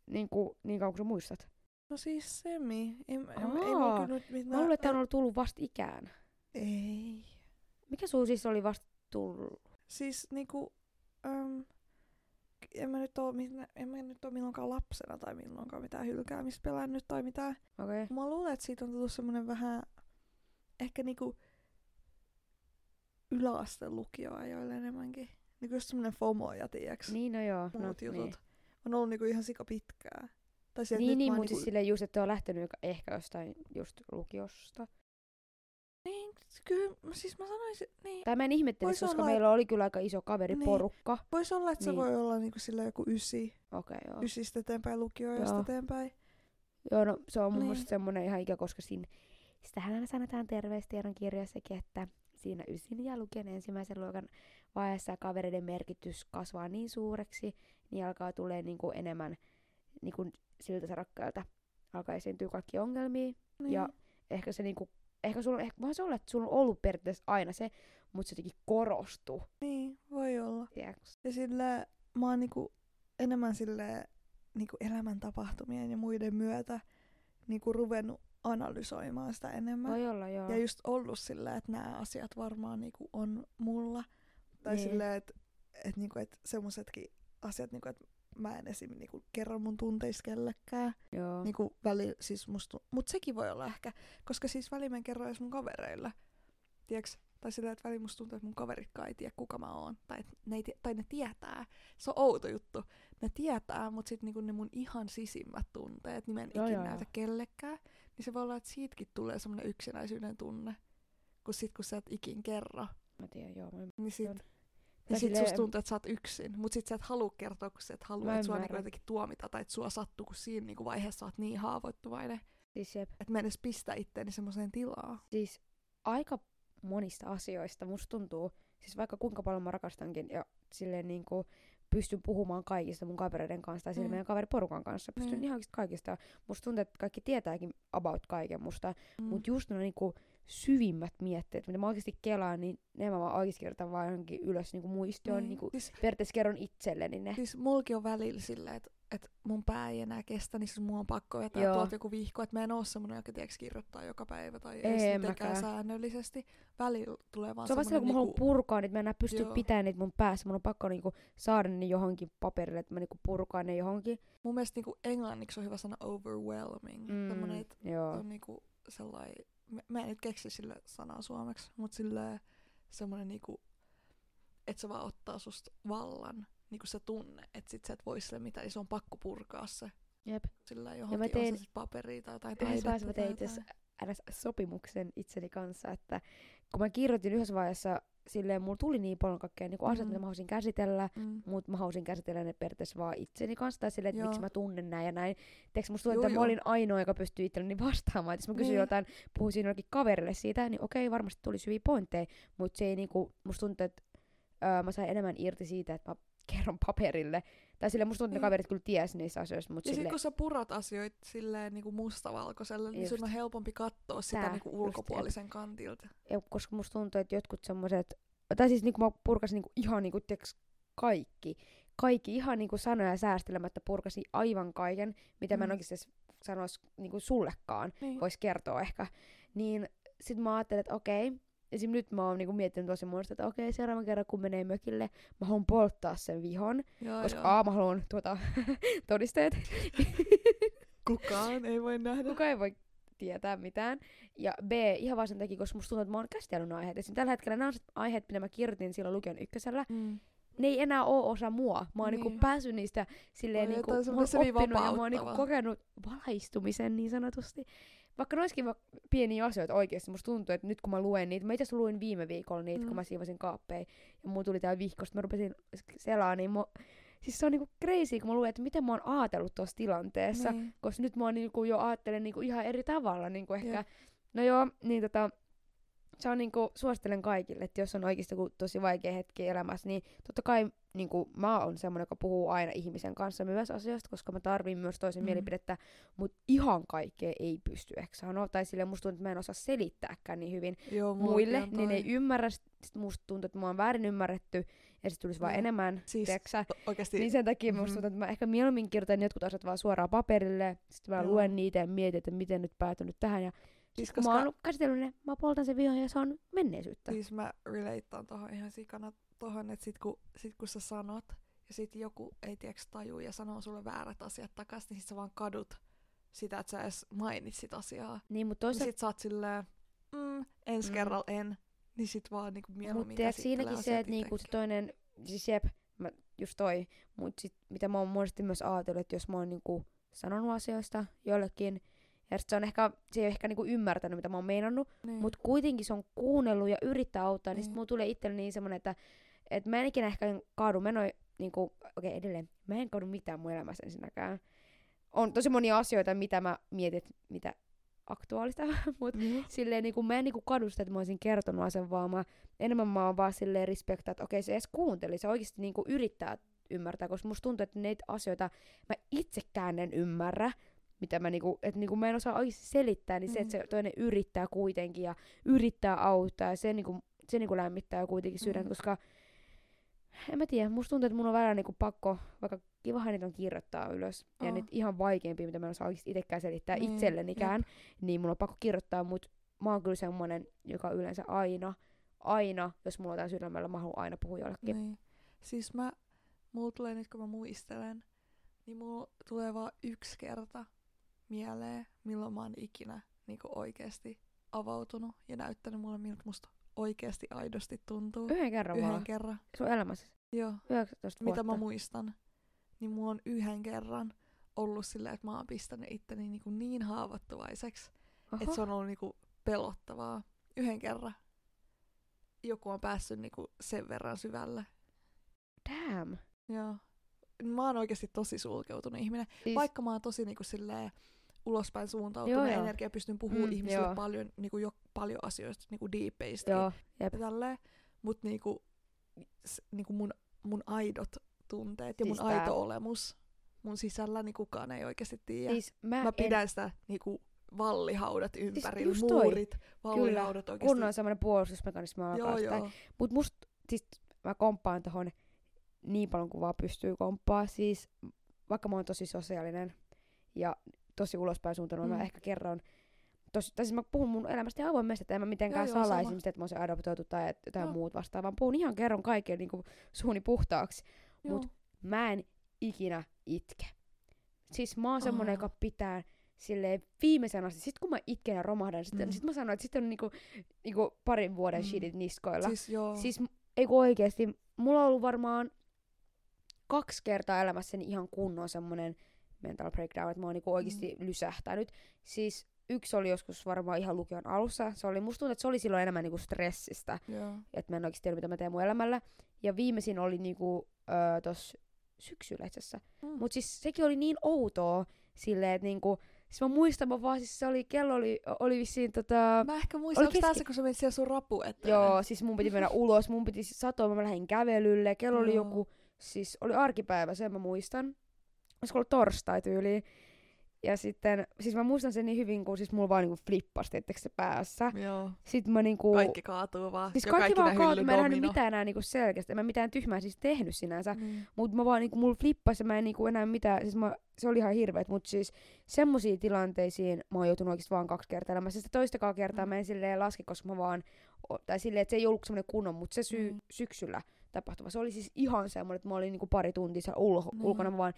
niinku, niin kauan kuin sä muistat? No siis semi. Ei Aa. mulla kyllä nyt mitään. Mä luulen, että on ollut tullut vasta ikään. Ei. Mikä sulla siis oli vasta tullut? Siis niinku... Äm, en mä nyt oo, en mä nyt oo milloinkaan lapsena tai milloinkaan mitään hylkäämistä pelännyt tai mitään. Okei. Okay. Mä luulen, että siitä on tullut semmonen vähän... Ehkä niinku... Yläasteen lukioajoille enemmänkin. Niinku just semmonen FOMO ja tiiäks. Niin, no joo. No, muut jutut. niin. On ollut niinku ihan sika pitkää. Tai se, että Niin, niin mutta siis silleen just, että on lähtenyt ehkä jostain just lukiosta. Niin, kyllä, siis mä sanoisin, niin, Tai mä en ihmettelisi, Vois koska olla, meillä oli kyllä aika iso kaveriporukka. voisi olla, että se Niin. voi olla niinku sillä joku ysi, Okei, okay, joo. ysistä eteenpäin, lukioista eteenpäin. Joo, no se on mun Niin. mielestä semmonen ihan ikä, koska siinä, sitähän aina sanotaan terveystiedon kirjassakin, että siinä ysin ja lukion ensimmäisen luokan vaiheessa kavereiden merkitys kasvaa niin suureksi, niin alkaa tulee niinku enemmän niinku siltä rakkailta. Alkaa esiintyä kaikki ongelmia, Niin. ja ehkä se niinku, ehkä sulla, ehkä, voihan se olla, että sulla on ollut periaatteessa aina se, mutta se jotenkin korostuu, Niin, voi olla. tiedätkö? Ja sillä mä oon niinku enemmän sille niinku elämäntapahtumien ja muiden myötä niinku ruvennut analysoimaan sitä enemmän. Voi olla, joo. Ja just ollut silleen, että nämä asiat varmaan niinku on mulla. Tai Niin. niin. silleen, että et niinku, et semmoisetkin asiat, niinku, että mä en esim. Niinku kerro mun tunteista kellekään. joo. Niinku väli, siis musta, mut sekin voi olla ehkä, koska siis väliin mä en kerro edes mun kavereille. Tiedätkö? Tai silleen, että väliin musta tuntuu, että mun kaveritkaan ei tiedä, kuka mä oon. Tai, ne, ei, tie- tai ne tietää. Se on outo juttu. Ne tietää, mutta sitten niinku ne mun ihan sisimmät tunteet, niin mä en Joo, ikinä joo, näytä kellekään. Niin se voi olla, että siitäkin tulee semmoinen yksinäisyyden tunne. Kun sit kun sä et ikin kerro, Mä tiedän, joo. Mä, niin sit, Sit silleen- susta tuntuu, että sä oot yksin. Mut sit sä et halua kertoa, kun sä et halua, että sua niinku jotenkin tuomita tai että sua sattuu, kun siinä niinku vaiheessa oot niin haavoittuvainen. siis jep. Että mä en edes pistä itteeni semmoiseen tilaa. siis aika monista asioista musta tuntuu, siis vaikka kuinka paljon mä rakastankin ja silleen niin kuin pystyn puhumaan kaikista mun kavereiden kanssa tai Mm. meidän kaveriporukan kanssa. Pystyn Niin. ihan kaikista. Musta tuntuu, että kaikki tietääkin about kaiken musta. Mm. Mut just ne niinku syvimmät mietteet, mitä mä oikeasti kelaan, niin ne mä vaan oikeasti kirjoitan vaan johonkin ylös niinku muistioon. Niin. Niinku, Siis, periaatteessa kerron itselleni ne. siis mulki on välillä silleen, että et mun pää ei enää kestä, niin siis mun on pakko vetää Joo. tuolta joku vihko, että mä en oo semmonen, joka tiiäks kirjoittaa joka päivä tai Ei, mäkään. säännöllisesti. Välillä tulee vaan Se on vasta silloin, kun mä haluan niinku, purkaa niitä, mä en enää pysty pitämään niitä mun päässä. Mun on pakko niinku saada ne johonkin paperille, että mä niinku purkaan ne johonkin. mun mielestä niinku englanniksi on hyvä sana overwhelming. Mm. Semmonen, että on niinku sellainen, mä, mä en nyt keksi sille sanaa suomeksi, mutta sille semmoinen niinku, että se vaan ottaa susta vallan, niinku se tunne, että sit sä et voi sille mitään, se on pakko purkaa se. Jep. Sillä johonkin mä on tein- sit paperia tai jotain Yhdessä vaiheessa mä taidetta tein itse sopimuksen itseni kanssa, että kun mä kirjoitin yhdessä vaiheessa silleen, mulla tuli niin paljon kaikkea niin Mm. mitä mä haluaisin käsitellä, Mm. mutta mä halusin käsitellä ne periaatteessa vaan itseni kanssa, tai silleen, että Joo. miksi mä tunnen näin ja näin. Teekö musta tuntuu, että mä olin ainoa, joka pystyi itselleni vastaamaan. Et jos mä kysyin Niin. jotain, puhuisin jollekin kaverille siitä, niin okei, varmasti tuli hyviä pointteja, mutta se ei niinku, musta tuntuu, että öö, mä sain enemmän irti siitä, että mä kerron paperille. Tai silleen musta tuntuu, että ne Niin. kaverit kyllä ties niissä asioissa, mutta Ja sit silleen, kun sä purat asioita silleen niinku mustavalkoiselle, niin sun Just. on helpompi katsoa sitä Tää, niinku just, ulkopuolisen kantilta. ja koska musta tuntuu, että jotkut semmoiset, tai siis niinku mä purkasin niinku ihan niinku, tiiäks, kaikki, kaikki ihan niinku sanoja säästelemättä purkasin aivan kaiken, mitä mä en Mm. oikeasti sanois niinku sullekaan, Niin. vois kertoa ehkä. Niin sit mä ajattelin, että okei, esim. nyt mä oon niinku miettinyt tosi monesti, että okei, seuraavan kerran kun menee mökille, mä haluan polttaa sen vihon, Joo, koska joo. A, mä haluan tuota, <laughs> todisteet, <laughs> Kukaan ei voi nähdä. kuka ei voi tietää mitään. Ja B, ihan vaan sen takia, koska musta tuntuu, että mä oon käsitellyt aiheet. Esimerkiksi tällä hetkellä nämä on aiheet, mitä mä kirjoitin silloin lukion ykkösellä. Mm. Ne ei enää oo osa mua. Mä oon niin. Niin. niinku päässyt niistä silleen niinku, mä oon oppinut ja mä oon niinku kokenut valaistumisen niin sanotusti. Vaikka ne olisikin va- pieniä asioita oikeasti, musta tuntuu, että nyt kun mä luen niitä, mä itse luin viime viikolla niitä, mm. kun mä siivosin kaappeja, ja mulla tuli tää vihkosta, mä rupesin selaa, niin mä, siis se on niinku crazy, kun mä luen, että miten mä oon ajatellut tuossa tilanteessa, Niin. koska nyt mä oon niinku jo ajattelen niinku ihan eri tavalla niinku ehkä. Jep. No joo, niin tota, se on niinku, suosittelen kaikille, että jos on oikeasti tosi vaikea hetki elämässä, niin totta kai niinku, mä oon semmoinen, joka puhuu aina ihmisen kanssa myös asioista, koska mä tarvin myös toisen Mm. mielipidettä, mutta ihan kaikkea ei pysty ehkä sanoa, tai silleen musta tuntuu, että mä en osaa selittääkään niin hyvin Joo, muille, niin ei ymmärrä, sit musta tuntuu, että mä oon väärin ymmärretty, ja sit tulisi vaan Joo. enemmän, Siis tiiäksä? Oikeesti, Niin sen takia musta Mhm. tuntuu, että mä ehkä mieluummin kirjoitan jotkut asiat vaan suoraan paperille, sitten mä Joo. luen niitä ja mietin, että miten nyt päätynyt tähän. Ja siis koska, mä oon käsitellyt ne, mä poltan sen vihon ja se on menneisyyttä. siis mä relatean tohon ihan sikana tohon, että sit kun, sit kun sä sanot, ja sit joku ei tiedäks taju ja sanoo sulle väärät asiat takas, niin sit sä vaan kadut sitä, että sä edes mainitsit asiaa. Niin, mutta toisaalta, sit sä oot silleen, mm, ensi Mm. kerralla en. Niin sit vaan niinku mieluummin mutta siinäkin se, että niinku se toinen, siis jep, mä, just toi, mutta sit mitä mä oon monesti myös ajatellut, että jos mä oon niinku sanonut asioista jollekin, Ja sit se on ehkä, se ei ole ehkä niinku ymmärtänyt, mitä mä oon meinannut, Niin. mutta kuitenkin se on kuunnellut ja yrittää auttaa, niin, niin. Sitten mulla tulee itselle niin semmonen, että, että mä en ikinä ehkä kaadu, mä en oo, niinku, okei okay, edelleen, mä en kaadu mitään mun elämässä ensinnäkään. On tosi monia asioita, mitä mä mietin, että mitä aktuaalista, <laughs> mutta Niin. silleen niinku, mä en niinku kadu sitä, että mä olisin kertonut sen, vaan mä, enemmän mä oon vaan silleen respektaa, että okei se edes kuunteli, se oikeasti niinku yrittää ymmärtää, koska musta tuntuu, että neitä asioita mä itsekään en ymmärrä, mitä mä niinku, että niinku mä en osaa oikeasti selittää, niin se, että se toinen yrittää kuitenkin ja yrittää auttaa ja se niinku, se niinku lämmittää kuitenkin sydäntä, Mm. koska en mä tiedä, musta tuntuu, että mun on välillä niinku pakko, vaikka kivahan niitä on kirjoittaa ylös, ja Oo. niitä ihan vaikeimpia, mitä mä en osaa oikeasti itsekään selittää Niin, itsellenikään, niin mun on pakko kirjoittaa, mut mä oon kyllä semmonen, joka yleensä aina, aina, jos mulla on jotain sydämellä, mä haluan aina puhua jollekin. Niin. Siis mä, mulla tulee nyt kun mä muistelen, niin mulla tulee vaan yksi kerta mieleen, milloin mä oon ikinä niinku oikeesti avautunut ja näyttänyt mulle, miltä musta oikeesti aidosti tuntuu. Yhden kerran Yhden vaan. kerran. Sun elämässä. Joo. 19 Mitä vuotta. mä muistan, niin mulla on yhden kerran ollut silleen, että mä oon pistänyt itteni niinku niin haavoittuvaiseksi, Oho. että se on ollut niinku pelottavaa. Yhden kerran joku on päässyt niinku sen verran syvälle. Damn. Joo. Mä oon oikeasti tosi sulkeutunut ihminen. Siis, Vaikka mä oon tosi niinku silleen ulospäin suuntautunut Joo, energia, pystyn puhumaan Mm, ihmisille joo. paljon, niinku jo, paljon asioista, niinku deepeistäkin joo, jep. ja tälleen. Mut niinku, s, niinku mun, mun aidot tunteet ja Siis mun tää- aito olemus mun sisällä, niin kukaan ei oikeasti tiedä. Siis mä, mä en, pidän sitä niinku vallihaudat ympärillä, just toi. muurit, vallihaudat oikeasti. kunnon semmoinen puolustusmekanismi alkaa joo, sitä. joo. Mut musta, siis mä komppaan tohon niin paljon kuin vaan pystyy komppaa. Siis vaikka mä oon tosi sosiaalinen ja tosi ulospäin suuntautunut, mm. Mä ehkä kerron Tosi, tai siis mä puhun mun elämästä avoimesti, että en mä mitenkään Joo, joo, salaisi sama. sitä, että mä oon adoptoitu tai jotain muut vastaavaa, vaan puhun ihan kerron kaiken niin suuni puhtaaksi. Joo. Mut mä en ikinä itke. Siis mä oon semmonen, Aa. joka pitää silleen viimeisen asti. Sitten kun mä itken ja romahdan, sitten Mm. sit mä sanon, että sitten on niinku, niinku parin vuoden Mm. shitit niskoilla. Siis joo. Siis ei kun oikeesti, mulla on ollut varmaan kaksi kertaa elämässäni ihan kunnon semmonen mental breakdown, että mä oon niinku oikeesti mm. lysähtänyt. Siis yksi oli joskus varmaan ihan lukion alussa. Se oli, musta tuntuu, että se oli silloin enemmän niinku stressistä, joo. että mä en oikeesti tiedä, mitä mä teen mun elämällä. Ja viimeisin oli niinku öö, tossa syksyllä itse asiassa. Mm. Mut siis sekin oli niin outoa silleen, että niinku, siis mä muistan mä vaan, siis se oli, kello oli, oli vissiin tota... Mä ehkä muistan, Oli onko se, kun sä menit siellä sun rapu eteen? Joo, siis mun piti mennä ulos, mun piti satoa, mä lähdin kävelylle, kello oli Joo. joku, siis oli arkipäivä, sen mä muistan. Olisiko ollut torstai tyyliin. Ja sitten, siis mä muistan sen niin hyvin, kun siis mulla vaan niinku flippasi, tiettekö se päässä. Joo. Sitten mä niinku... Kaikki kaatuu vaan. Siis Joka kaikki vaan hylly mä en nähnyt mitään enää niinku selkeästi. En mä mitään tyhmää siis tehnyt sinänsä. Niin. Mut mä vaan niinku, mulla flippasi ja mä en niinku enää mitään, siis mä, se oli ihan hirveet, mut siis semmosiin tilanteisiin mä oon joutunut oikeesti vaan kaksi kertaa elämässä. Sitä toistakaan kertaa Mm. mä en silleen laske, koska mä vaan, tai silleen, että se ei ollut semmonen kunnon, mut se syy, Mm. syksyllä tapahtuma, se oli siis ihan semmonen, että mä olin niinku pari tuntia siellä ulko, Niin. ulkona, mä vaan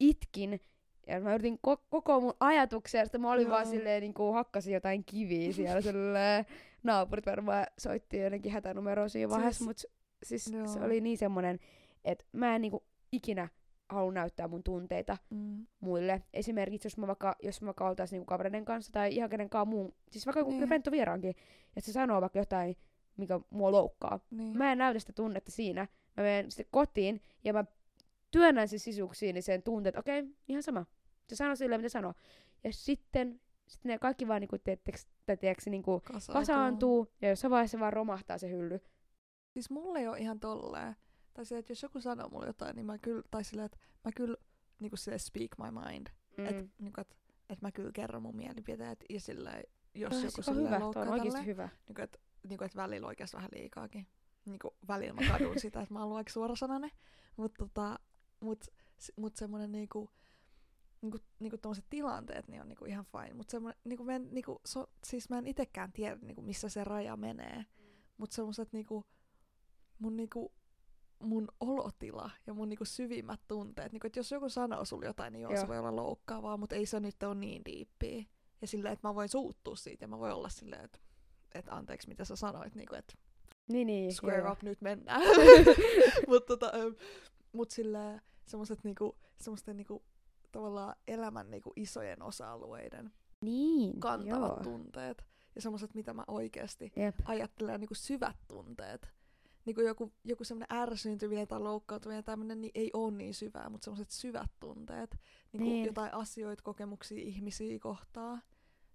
itkin, ja mä yritin ko- koko mun ajatuksia, ja sitten mä olin Joo. vaan silleen niinku hakkasin jotain kiviä <laughs> siellä silleen, naapurit varmaan soitti jonnekin hätänumeroa siinä vaiheessa, Siis- mut siis se oli niin semmonen, että mä en niinku ikinä halua näyttää mun tunteita Mm. muille. Esimerkiksi jos mä vaikka, jos mä vaikka oltais niinku kavereiden kanssa tai ihan kenenkaan muun, siis vaikka Niin. niin. Rentto vieraankin, että se sanoo vaikka jotain, mikä mua loukkaa. Niin. Mä en näytä sitä tunnetta siinä. Mä menen sitten kotiin ja mä työnnän sen sisuksiin sen tunteet, okei, okay, ihan sama. Se sanoo silleen, mitä sanoo. Ja sitten, sitten ne kaikki vaan niinku, teettekö, tai tiedätkö, niinku Kasaantuu. kasaantuu ja jossain vaiheessa vaan romahtaa se hylly. Siis mulle ei ole ihan tolleen. Tai se, että jos joku sanoo mulle jotain, niin mä kyllä, tai silleen, että mä kyllä niinku silleen speak my mind. Mm. Että niinku, et, et mä kyllä kerron mun mielipiteet ja silleen, jos Ah, joku silleen hyvä, loukkaa on tälleen, hyvä. niinku, että niinku, et välillä oikeasti vähän liikaakin. Niinku, välillä mä kadun <laughs> sitä, että mä oon aika suorasanainen. Mutta tota, mut, s- mut semmonen niinku, niinku, niinku tommoset tilanteet niin on niinku ihan fine. Mut semmonen, niinku mä en, niinku, so, siis mä en itekään tiedä, niinku, missä se raja menee. Mut semmoset niinku, mun niinku, mun olotila ja mun niinku syvimmät tunteet. Niinku, että jos joku sanoo sulle jotain, niin joo, Joo. se voi olla loukkaavaa, mutta ei se nyt ole niin diippiä. Ja silleen, että mä voin suuttua siitä ja mä voin olla silleen, että, että anteeksi mitä sä sanoit, niinku, että Niin, niin. square joo. up nyt mennään. <laughs> Mutta tota, ö, mut silleen semmoset niinku, semmoisten niinku, tavallaan elämän niinku isojen osa-alueiden Niin, kantavat joo. tunteet ja semmoiset, mitä mä oikeasti Jep. ajattelen niin kuin syvät tunteet. Niin kuin joku, joku semmoinen ärsyyntyminen tai loukkaantuminen tämmöinen niin ei ole niin syvää, mutta semmoiset syvät tunteet, niin kuin Niin. jotain asioita, kokemuksia ihmisiä kohtaa,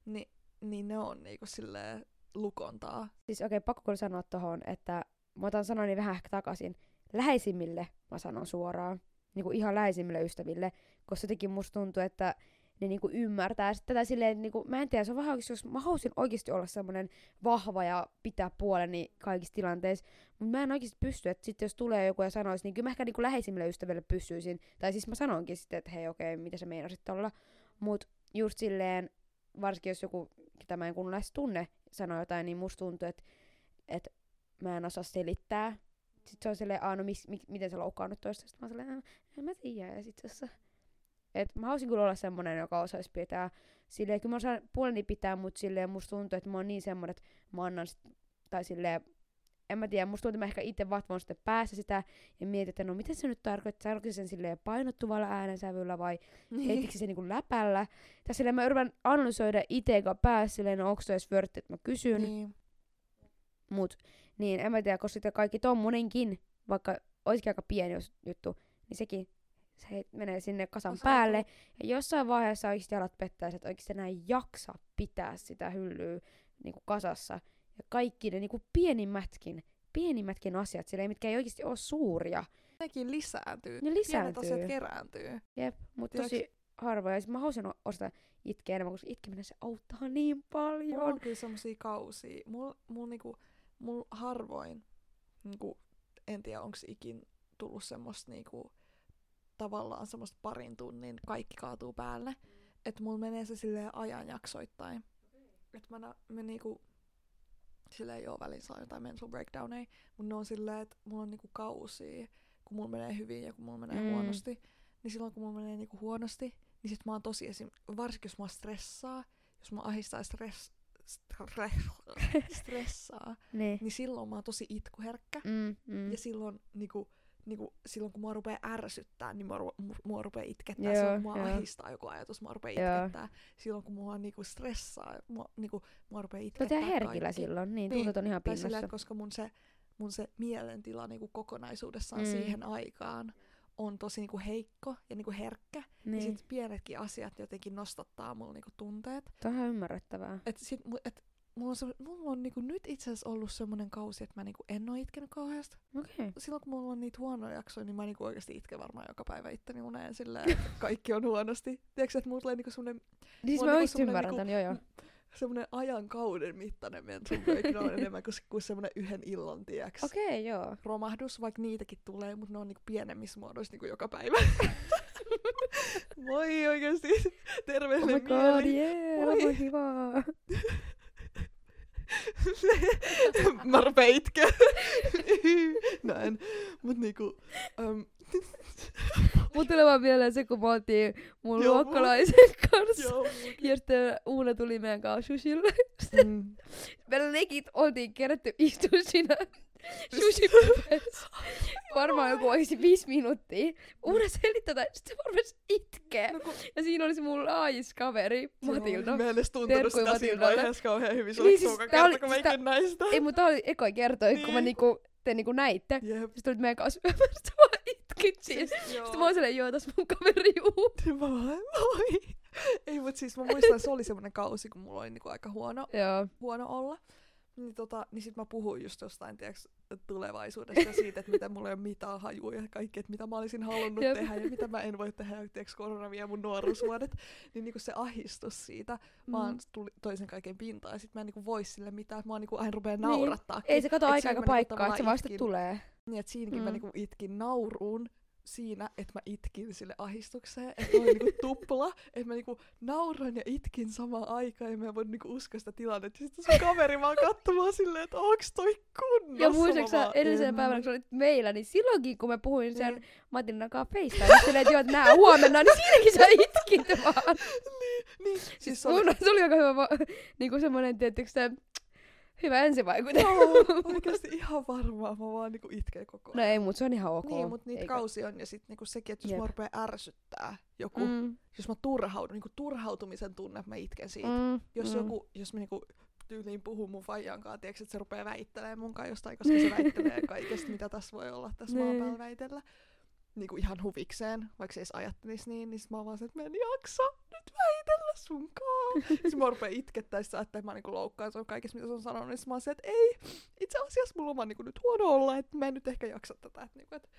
niin, niin ne on niin kuin silleen lukontaa. Siis okei, okay, pakko kyllä sanoa tohon, että mä otan sanoni vähän ehkä takaisin. Läheisimmille mä sanon suoraan. Niin kuin ihan läheisimmille ystäville. Koska jotenkin musta tuntuu, että ne niinku ymmärtää sit tätä silleen, niinku, mä en tiedä, se on vähän jos mä haluaisin oikeasti olla semmoinen vahva ja pitää puoleni kaikissa tilanteissa, mutta mä en oikeasti pysty, että sitten jos tulee joku ja sanoisi, niin kyllä mä ehkä niinku läheisimmille ystäville pystyisin, tai siis mä sanonkin sitten, että hei okei, okay, mitä se meinasit olla, mutta just silleen, varsinkin jos joku, ketä mä en kunnolla tunne, sanoo jotain, niin musta tuntuu, että, että mä en osaa selittää. Sitten se on silleen, aah, no mis, mi, miten se loukkaa nyt toista. Sitten mä oon silleen, "Äh, en mä tiedä. Ja sit se, et mä haluaisin kyllä olla semmonen, joka osaisi pitää. Silleen, kyllä mä osaan puoleni pitää, mutta silleen musta tuntuu, että mä oon niin semmonen, että mä annan sit, tai silleen, en mä tiedä, musta tuntuu, että mä ehkä itse vatvon sitten päässä sitä ja mietin, että no mitä se nyt tarkoittaa, se sen silleen painottuvalla äänensävyllä vai heitikö se niinku läpällä. Tai silleen mä yritän analysoida itse päässä silleen, no onko se edes vörtti, että mä kysyn. niin. Mut, niin en mä tiedä, koska sitten kaikki tommonenkin, vaikka olisikin aika pieni juttu, niin sekin se menee sinne kasan Kasautuu. päälle. Ja jossain vaiheessa oikeasti jalat pettäisi, että oikeasti enää jaksa pitää sitä hyllyä niin kuin kasassa. Ja kaikki ne niin kuin pienimmätkin, pienimmätkin asiat, silleen, mitkä ei oikeasti ole suuria. Nekin lisääntyy. Ne Pienet lisääntyy. asiat kerääntyy. Jep, mutta tosi harvoin. Ja sit mä haluaisin o- osata itkeä enemmän, koska itkeminen se auttaa niin Mulla paljon. on kyllä semmosia kausia. Mul, mul, niinku, mul harvoin, niinku, en tiedä onko ikin tullut semmoista niinku, tavallaan semmoista parin tunnin kaikki kaatuu päälle. Että mulla menee se silleen ajanjaksoittain. Että mä, nä- mä niinku, silleen joo välillä saa jotain mental breakdowneja, mutta ne on silleen, että mulla on niinku kausia, kun mulla menee hyvin ja kun mulla menee Mm. huonosti. Niin silloin kun mulla menee niinku huonosti, niin sit mä oon tosi esim... Varsinkin jos mä stressaa, jos mä ahistaa stress, stre, <laughs> stressaa, Niin. niin silloin mä oon tosi itkuherkkä. Mm, mm. Ja silloin, niinku, niinku, silloin kun mua rupeaa ärsyttää, niin mua, ru- mu- mua rupeaa itkettää. Joo, silloin kun mua joo. ahistaa joku ajatus, mua rupeaa Joo. itkettää. Silloin kun mua niinku stressaa, mua, niinku, mua rupeaa itkettää ihan herkillä kaikki. silloin, niin, Niin, on ihan pinnassa. että koska mun se, mun se mielentila niinku kokonaisuudessaan mm. siihen aikaan on tosi niinku heikko ja niinku herkkä. Niin. Ja Niin, sit pienetkin asiat jotenkin nostattaa mulla niinku tunteet. Toi on ymmärrettävää. Et sit, et, mulla on, se, mulla on niinku nyt itse asiassa ollut semmonen kausi, että mä niinku en oo itkenyt kauheasti. Okei. Okay. Silloin kun mulla on niitä huonoja jaksoja, niin mä niinku oikeasti itken varmaan joka päivä itteni uneen silleen, että kaikki on huonosti. Tiedätkö, että mulla tulee niinku semmonen, Siis on mä niinku semmonen ymmärrän niinku- tän, joo joo. Semmonen ajan kauden mittainen mental breakdown <laughs> enemmän kuin, kuin semmonen yhden illan, tiiäks. Okei, okay, joo. romahdus, vaikka niitäkin tulee, mutta ne on niinku pienemmissä muodoissa niinku joka päivä. <laughs> Moi oikeesti. Oh Terveelle my god, mieli. yeah, Moi. voi hyvä. <laughs> Mä rupeen itkeä. Näin. Mut niinku... Um, Mun tulee vaan mieleen se, kun me oltiin mun Joo, luokkalaisen kanssa. joo. Ja sitten Uuna tuli meidän kanssa sushille. Mm. Me legit oltiin kerätty istua siinä <laughs> Siis- sushi Varmaan joku oikeesti viisi minuuttia. Uuna selittää, että sitten se varmaan itkee. No kun- Ja siinä oli se mun laajis kaveri, Matilda. Mä en edes tuntunut Terkkuja sitä siinä vaiheessa kauhean hyvin. Se Niin oli siis siis, tää oli- kerta, kun mä sitä- ikin näistä. Ei, mutta tää oli eka kertoi, kun mä Niin. niinku, te niinku näitte. Jep. Sitten tulit meidän kanssa syömään, siinä. Siis, joo. Sitten mä oon silleen, joo, tässä mun kaveri juu. Mä vaan, oi. Ei, mut siis mä muistan, se oli semmonen kausi, kun mulla oli niinku aika huono, Joo. huono olla. Niin, tota, niin sit mä puhuin just jostain tiiäks, tulevaisuudesta ja siitä, että mitä mulla ei ole mitään hajua ja kaikki, että mitä mä olisin halunnut Jep. tehdä ja mitä mä en voi tehdä, tiiäks, korona vie mun nuoruusvuodet. niin niinku se ahistus siitä, Mm. vaan tuli toisen kaiken pintaan ja sit mä en niinku vois sille mitään, että mä niinku aina rupeen naurattaa. Ei se kato aika aika niinku paikkaa, että se vasta itkin. tulee. Niin, että siinäkin Mm. mä niinku itkin nauruun siinä, että mä itkin sille ahistukseen, että oli niinku <laughs> tupla, että mä niinku nauroin ja itkin samaan aikaan ja mä en voi niinku uskoa sitä tilannetta. Sitten sun kaveri vaan katsomaan silleen, että onks toi kunnossa? Ja muistaaksä edellisenä en. päivänä, kun olit meillä, niin silloinkin kun mä puhuin sen Niin. Matin kanssa FaceTime, niin silleen, että joo, että nää huomenna, niin siinäkin sä itkit vaan. <laughs> Niin, niin. Siis Siis se oli, se oli aika hyvä va- <laughs> niinku semmonen, tietysti se, Hyvä ensivaikute. Joo, oikeasti ihan varmaan. Mä vaan niinku itken koko No ajan. ei, mut se on ihan ok. Niin, mutta niitä Eikö? kausia on. Ja sitten niinku sekin, että jos Jep. mua rupeaa ärsyttää joku, Mm, jos mä turhaudun, niinku turhautumisen tunne, että mä itken siitä. mm, Jos mm. joku, jos mä niinku tyyliin puhun mun faijan kanssa, tiedätkö, että se rupeaa väittelemään mun kanssa jostain, koska se <laughs> väittelee kaikesta, mitä tässä voi olla tässä päällä väitellä. Niinku ihan huvikseen, vaikka se edes ajattelis niin, niin sit mä oon vaan se, että mä en jaksa nyt väitellä sunkaan. Sitten mä rupean itkettää, sit että mä niinku loukkaan sun kaikessa, mitä se on sanonut, niin sit mä oon se, että ei, itse asiassa mulla on vaan niinku nyt huono olla, että mä en nyt ehkä jaksa tätä, että, niinku, että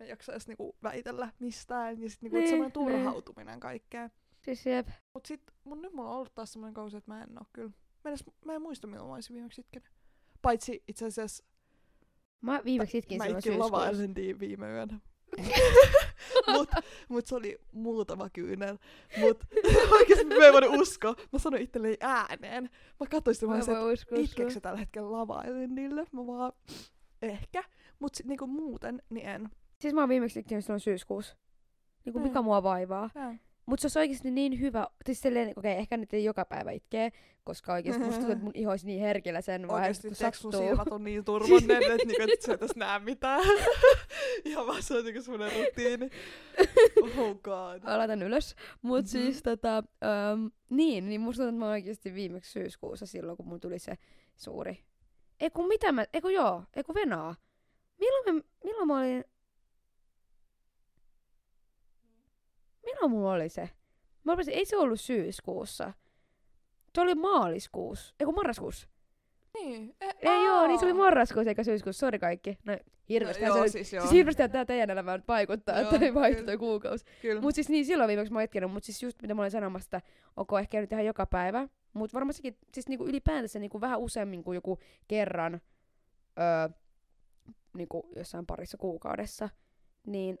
mä en jaksa edes niinku väitellä mistään, ja sit niinku, Niin, niin, semmoinen niin. turhautuminen kaikkeen. Siis jep. Mut sit mun, nyt mulla on ollut taas semmoinen kausi, että mä en oo kyllä. Mä, edes, mä en muista milloin mä olisin viimeksi itkenyt. Paitsi itse asiassa Mä viimeksi itkin mä silloin itkin Lava viime yönä. <laughs> mut, mut se oli muutama kyynel. Mut <laughs> oikeesti mä en voinut uskoa. Mä sanoin itselleni ääneen. Mä katsoin sitä, mä Mä että itkeekö tällä hetkellä Lava Islandille? Mä vaan, ehkä. Mut sit niinku muuten, niin en. Siis mä oon viimeksi itkin silloin syyskuussa. Niinku mikä Niin. mua vaivaa. Ja. Mutta se olisi oikeasti niin hyvä, siis silleen, okei, okay, ehkä nyt ei joka päivä itkee, koska oikeasti musta tuntuu, että mun iho olisi niin herkillä sen vaiheessa, kun sattuu. silmät on niin turvonneet, että niinku, et sä et edes näe mitään. <laughs> Ihan vaan se on niinku semmonen rutiini. Oh god. <laughs> Laitan ylös. Mut Mhm. siis tota, um, niin, niin musta tuntuu, että mä oikeasti viimeksi syyskuussa silloin, kun mun tuli se suuri. Ei kun mitä mä, ei kun joo, ei kun venaa. Milloin mä, milloin mä olin, milloin mulla oli se? Mä rupesin, ei se ollut syyskuussa. Se oli maaliskuussa, ei kun marraskuussa. Niin. E, Ei joo, niin se oli aa. marraskuussa eikä syyskuussa, sori kaikki. No hirveästi joo, se oli, siis joo. siis hirveästi tää teidän elämä nyt vaikuttaa, että Joo, ei vaihtu toi kuukausi. Mut siis niin, silloin viimeksi mä oon itkenyt, mut siis just mitä mä olin sanomassa, että onko ehkä nyt ihan joka päivä. Mut varmastikin, siis niinku ylipäätänsä niinku vähän useammin kuin joku kerran öö, niinku jossain parissa kuukaudessa. Niin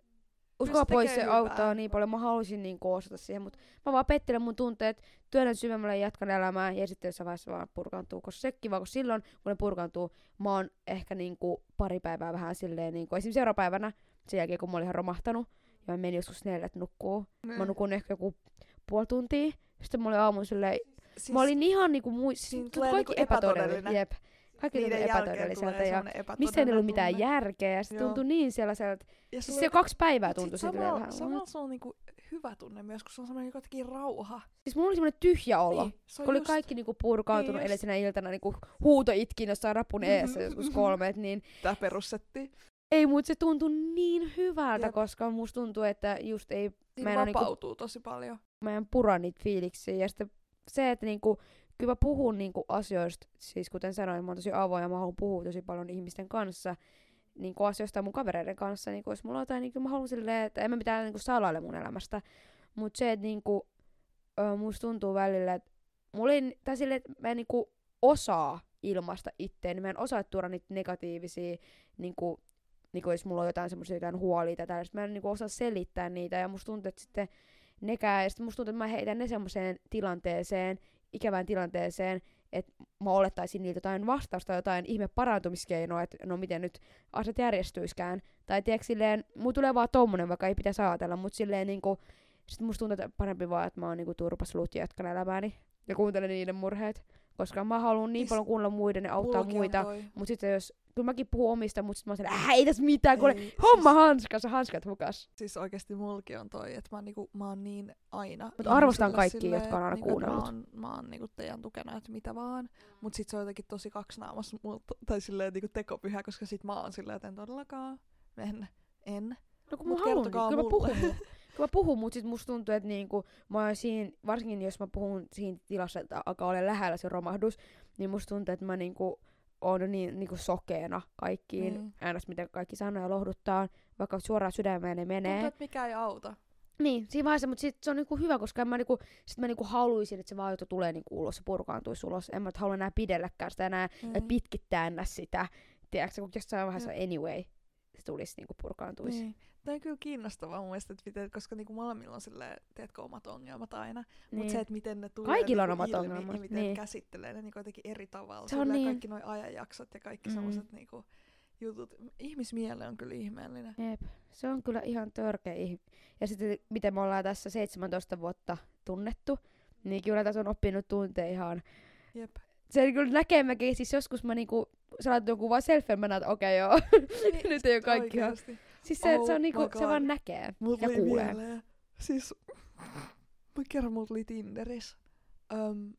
uskoa pois se hyvää. auttaa niin paljon. Mä haluaisin niinku osata siihen, mutta mä vaan pettelen mun tunteet, työnnän syvemmälle ja jatkan elämää ja sitten jossain vaiheessa vaan purkaantuu. Koska se kiva, kun silloin kun ne purkaantuu, mä oon ehkä niinku pari päivää vähän silleen, niinku, esimerkiksi seurapäivänä, sen jälkeen kun mä olin ihan romahtanut, ja mä menin joskus neljät nukkuu. Niin. Mä nukun ehkä joku puoli tuntia. Sitten mä olin aamuun silleen, siis mä olin ihan niinku siinä Siis, tulee kaikki niinku epätodellinen. epätodellinen. Jep. Kaikki tuntui epätodelliselta ja missä ei ollut epätodellinen mitään tunne. järkeä ja se tuntui niin sellaiselta. Ja Siis se kaksi päivää tuntui silleen samalla, vähän. samalla se on niinku hyvä tunne myös, kun se on semmoinen jotenkin rauha. Siis mulla oli semmonen tyhjä olo. Niin, se kun oli just kaikki niinku purkautunut Niin edellisenä iltana niinku huuto itkin jossain rapun eessä joskus kolmet, niin tää perussetti. ei mut se tuntui niin hyvältä, Jep. koska musta tuntuu, että just ei Siinä Mä en niinku- vapautuu tosi paljon. mä en pura niitä fiiliksiä. Ja sitten se, että niinku, kyllä mä puhun niinku asioista, siis kuten sanoin, mä oon tosi avoin ja mä haluan puhua tosi paljon ihmisten kanssa, niinku asioista mun kavereiden kanssa. Niinku, jos mulla on jotain, niinku, mä haluan silleen, että en mä mitään niinku salaile mun elämästä. Mutta se, että niinku, ö, musta tuntuu välillä, että mulla ei, tai silleen, että mä en niinku osaa ilmaista itteeni, mä en osaa tuoda niitä negatiivisia, niinku, niinku jos mulla on jotain semmoisia jotain huolia tai tällaista, mä en niinku osaa selittää niitä ja musta tuntuu, että sitten nekään, ja sitten musta tuntuu, että mä heitän ne semmoiseen tilanteeseen, ikävään tilanteeseen, että mä olettaisin niiltä jotain vastausta, jotain ihme parantumiskeinoa, että no miten nyt asiat järjestyiskään. Tai tiedätkö silleen, mulla tulee vaan tommonen, vaikka ei pitäisi ajatella, mutta silleen niinku, sit musta tuntuu, että parempi vaan, että mä oon niinku turpaslut ja jatkan elämääni ja kuuntelen niiden murheet. Koska mä haluan niin Siis paljon kuunnella muiden ja auttaa muita. Mutta sitten jos, kyllä mäkin puhun omista, mutta sitten mä oon äh, ei tässä mitään, kuule, Ei, homma siis, hanskassa, hanskat hukas. siis oikeesti mulki on toi, että mä, oon niinku, mä oon niin aina Mut arvostan kaikkia, silleen, jotka on aina niinku, kuunnellut. Mä oon, mä oon niinku teidän tukena, että mitä vaan. Mut sit se on jotenkin tosi kaksinaamassa tai silleen niinku tekopyhä, koska sit mä oon silleen, että en todellakaan. En. En. No kun Mut mä haluan, kyllä mä puhun, kyllä mä puhun, mutta sit musta tuntuu, että niinku, mä oon siinä, varsinkin jos mä puhun siinä tilassa, että alkaa olla lähellä se romahdus, niin musta tuntuu, että mä niinku, oon niin niinku sokeena kaikkiin, Niin. mm. äänestä mitä kaikki sanoo ja lohduttaa, vaikka suoraan sydämeen ne menee. Tuntuu, että mikä ei auta. Niin, siinä vaiheessa, mutta sit se on niinku hyvä, koska en mä, niinku, sit mä niinku haluaisin, että se vaan juttu tulee niinku ulos ja purkaantuisi ulos. En mä halua enää pidelläkään sitä enää Mm. mm. pitkittää ennä sitä. Tiedätkö, kun jossain vaiheessa anyway se tulisi niinku purkaantuisi. Niin. Tämä on kyllä kiinnostavaa mun mielestä, että miten, koska niinku molemmilla on silleen, tiedätkö, omat ongelmat aina. Niin. Mutta se, että miten ne tulee Kaikilla on niinku omat ilmi ongelmat, ja miten niin. käsittelee ne niinku jotenkin eri tavalla. Se on niin. Kaikki nuo ajanjaksot ja kaikki Mm. mm. semmoiset niinku jutut. Ihmismiele on kyllä ihmeellinen. Jep, se on kyllä ihan törkeä. Ja sitten miten me ollaan tässä 17 vuotta tunnettu, niin kyllä tässä on oppinut tuntea ihan Jep. se niinku näkee mäkin, siis joskus mä niinku, sä laitat joku vaan selfie, mä näen, että okei okay, joo, <laughs> nyt ei oo kaikki ihan. Siis se, Oh se on niinku, se vaan näkee Mut ja kuulee. mieleen. Siis, mä kerran mulla tuli Tinderissä. Öm,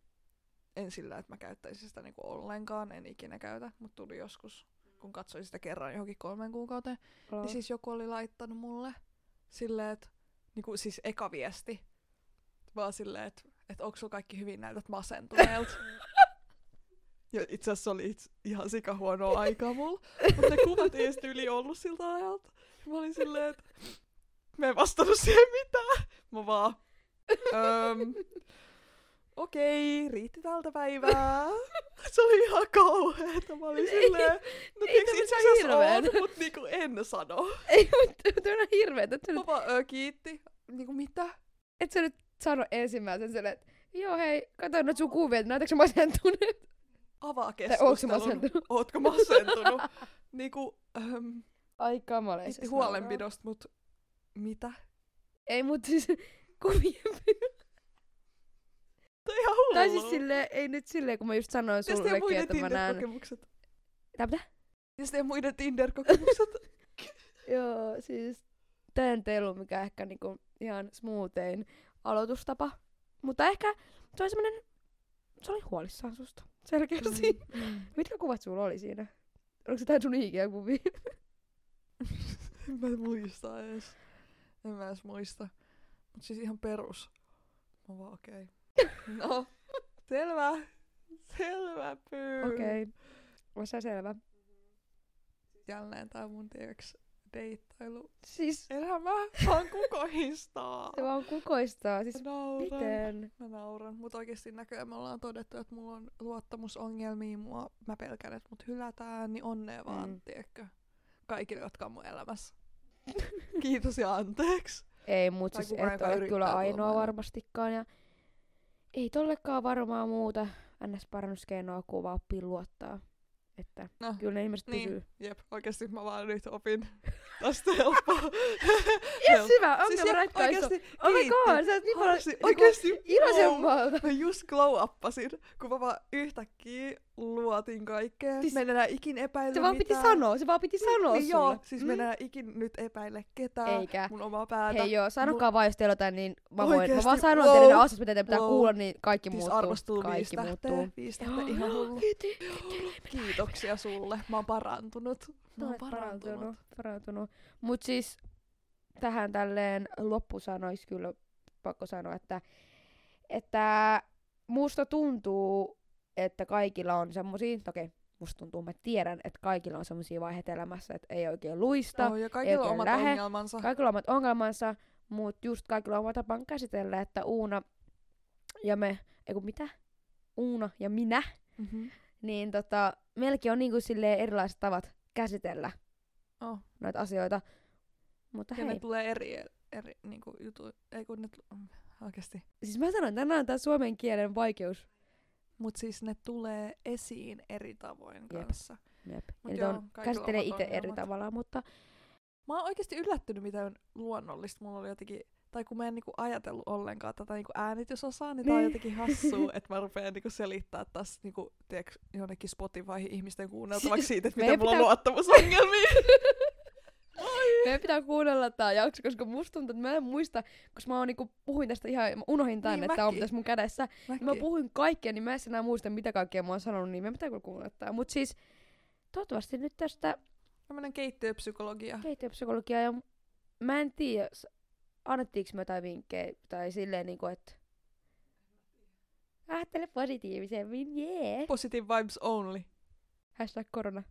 en sillä, että mä käyttäisin sitä niinku ollenkaan, en ikinä käytä, mutta tuli joskus, kun katsoin sitä kerran johonkin kolmen kuukauteen. Oh. Niin siis joku oli laittanut mulle silleen, että niinku siis eka viesti, vaan silleen, että et onko sulla kaikki hyvin, näytät masentuneelta. <laughs> ja itse asiassa oli itse, ihan sika huonoa aikaa mulla, mutta ne kuvat ei edes yli ollut siltä ajalta. Mä olin silleen, että mä en vastannut siihen mitään. Mä vaan, öm, okei, riitti tältä päivää. Se oli ihan kauheeta. Mä olin silleen, no tiiäks, itse asiassa on, mut niinku en sano. Ei, mutta tuo on hirveetä, Mä nyt, vaan, ö, kiitti. Niinku mitä? et sä nyt sano ensimmäisen silleen, että joo hei, katso nyt sun kuvia, että näytätkö masentunut? Avaa Tai ootko keskustelun. masentunut? Ootko masentunut? niinku, ähm, Ai kamala. ei itti se huolenpidosta, mut mitä? Ei, mut siis <laughs> kuvien Toi ihan hullu. Tai siis silleen, ei nyt silleen, kun mä just sanoin sullekin, muiden että mä näen... Tinder-kokemukset? Tää mitä? Mitäs teidän muiden Tinder-kokemukset? <laughs> <laughs> Joo, siis tää ei ollut mikään ehkä niinku ihan smoothein aloitustapa. Mutta ehkä se oli semmonen, se oli huolissaan susta. Selkeästi. Mm. Mm. Mitkä kuvat sulla oli siinä? Oliko se tää sun IG-kuvia? En mä muista edes. En mä edes muista. Mut siis ihan perus. Mä vaan okei. Okay. <laughs> No, selvä. Selvä pyy. Okei. Okay. Osa selvä. Jälleen tää mun tiiäks deittailu. Siis Elämä vaan kukohistaa. se vaan kukoistaa. Siis Mä nauran. miten? Mä nauran. Mut oikeesti näköjään me ollaan todettu, että mulla on luottamusongelmia. Mua, mä pelkään, että mut hylätään, niin onnea vaan, mm. tiedätkö? Kaikille, jotka on mun elämässä. <laughs> Kiitos ja anteeksi. Ei, mut Tai siis et ole kyllä ainoa varmastikaan. Ja ei tollekaan varmaan muuta ns-parannuskeinoa kuin vaan oppii luottaa. Että No, kyllä ne ihmiset niin. pysyy. Jep, oikeesti mä vaan nyt opin <laughs> tästä helppoa. <laughs> Yes, hyvä, ongelma siis ratkaisu. oikeesti, Oh my kiitti. god, sä oot niin paljon niinku oikeesti iloisemmalta. Mä just glow uppasin, kun mä vaan yhtäkkiä luotin kaikkeen. Siis- Siis, mä en enää ikin epäile Se vaan piti mitään. sanoa, se vaan piti sanoa niin, sulle. joo, siis Mm. mä en enää ikin nyt epäile ketään. Eikä. Mun omaa päätä. Hei joo, sanokaa vaan, jos teillä jotain, niin mä voin. Mä Oikeesti, vaan sanon wow, teille ne asiat, mitä teidän pitää wow. kuulla, niin kaikki siis muuttuu. arvostuu viisi Kaikki tähteä. muuttuu. Viisi tähteä, ihan hullu. Kiitti. Kiitoksia sulle. Mä oon parantunut. Mä oon parantunut. parantunut. parantunut. Mut siis tähän tälleen loppusanois kyllä pakko sanoa, että, että musta tuntuu, että kaikilla on semmosia, okei, musta tuntuu, mä tiedän, että kaikilla on semmosia vaiheita elämässä, että ei oikein luista, Oh, ja kaikilla on oikein omat lähe. ongelmansa. kaikilla on omat ongelmansa, mutta just kaikilla on oma tapaan käsitellä, että Uuna ja me, ei kun mitä? Uuna ja minä, Mm-hmm. niin tota, meilläkin on niinku silleen erilaiset tavat käsitellä Oh. noita asioita. Mutta Ja hei, ne tulee eri, eri niinku, jutu, ei kun ne, mm, oikeesti. siis mä sanon, tänään on tää suomen kielen vaikeus. Mut siis ne tulee esiin eri tavoin Jep. kanssa. Jep. Mut Ja niitä joo, on, käsittelee itse eri ongelmat. tavalla, mutta Mä oon oikeesti yllättynyt, miten luonnollista mulla oli jotenkin, tai kun mä en niinku ajatellut ollenkaan tätä niinku äänitysosaa, niin, niin. tää on Niin. jotenkin hassua, <laughs> että mä rupean niinku selittää taas niinku, tiedätkö, jonnekin Spotifyhin ihmisten kuunneltavaksi siitä, että miten mulla on pitää- luottamusongelmia. <laughs> meidän pitää kuunnella tää jakso, koska musta tuntuu, että mä en muista, koska mä oon niinku, puhuin tästä ihan, mä unohdin tän, Niin, että tää on mäkin. tässä mun kädessä. Mäkin. Mä puhuin kaikkea, niin mä en enää muista, mitä kaikkea mä oon sanonut, niin meidän pitää kyllä kuunnella tää. Mut siis, toivottavasti nyt tästä Tämmönen keittiöpsykologia. keittiöpsykologiaa ja mä en tiedä, annettiinko me jotain vinkkejä tai silleen niinku, että ajattele positiivisemmin, jee. Yeah. Positive vibes only. Hashtag korona.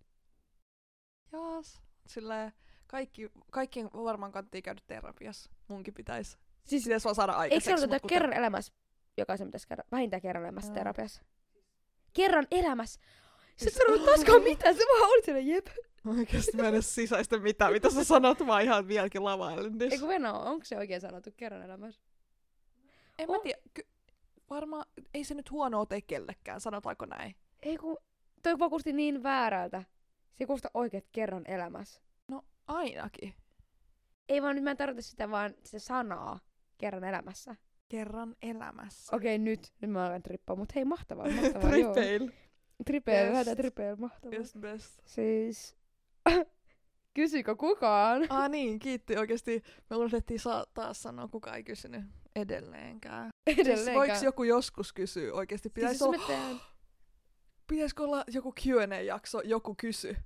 Jaas. Silleen kaikki, kaikkien varmaan kannattaa käydä terapiassa. Munkin pitäisi. Siis, Pitäisi vaan saada eikö aikaiseksi. se ole kun kerran elämässä, jokaisen pitäisi käydä vähintään kerran elämässä Joo. terapiassa? Kerran elämässä! Sä et Siis- sanonut taaskaan mitään, se vaan oli siellä jep. Oikeesti mä en edes sisäistä mitään, mitä sä sanot, oon ihan vieläkin lavailen. Ei kun Venä, onko se oikein sanottu kerran elämässä? En on. mä tiedä, ky- varmaan ei se nyt huonoa tee kellekään, sanotaanko näin? Ei kun, toi vaan kuulosti niin väärältä. Se kuulostaa oikeet kerran elämässä. Ainakin. Ei vaan nyt mä en tarkoita sitä vaan se sanaa kerran elämässä. Kerran elämässä. Okei, nyt. Nyt mä alan trippaa, mutta hei, mahtavaa, <laughs> mahtavaa, joo. Tripeil. Best. lähdetään triple, mahtavaa. Best best. Siis, <laughs> kysykö kukaan? Ah niin, kiitti oikeesti. Me unohdettiin saa taas sanoa, kuka ei kysynyt edelleenkään. Siis Edelleenkään. voiko joku joskus kysyä oikeesti? Pitäis siis olla, <gasps> pitäisikö olla joku Q&A-jakso, joku kysy?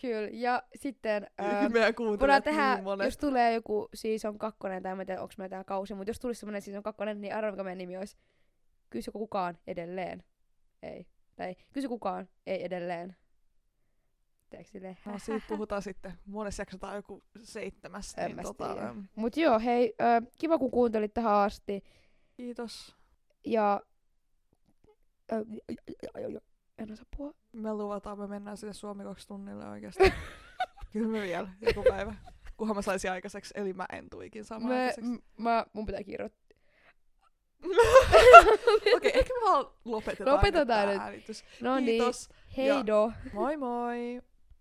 Kyllä. Ja sitten Öö, Meidän voidaan tehdä, niin monet. jos tulee joku season kakkonen, tai en tiedä, onko meillä tää kausi, mutta jos tulisi semmonen season kakkonen, niin arvaa, mikä meidän nimi olisi. Kysy kukaan edelleen. Ei. Tai kysy kukaan, ei edelleen. Teekö silleen? No, siitä puhutaan sitten. Monessa jaksotaan joku seitsemäs. En Niin, tota, tiedä. äm, Mut joo, hei, ö, kiva kun kuuntelit tähän asti. kiitos. Ja... Ö, en osaa puhua. Me luvataan, me mennään sinne Suomi 2 tunnille oikeasti. <laughs> Kyllä me vielä joku päivä. Kunhan mä saisin aikaiseksi, eli mä en tuikin samaan Me, aikaiseksi. m- mä, mun pitää kirjoittaa. <laughs> Okei, ehkä me vaan lopetetaan, Lopetetaan nyt nyt. No niin, Kiitos. heido. Moi moi!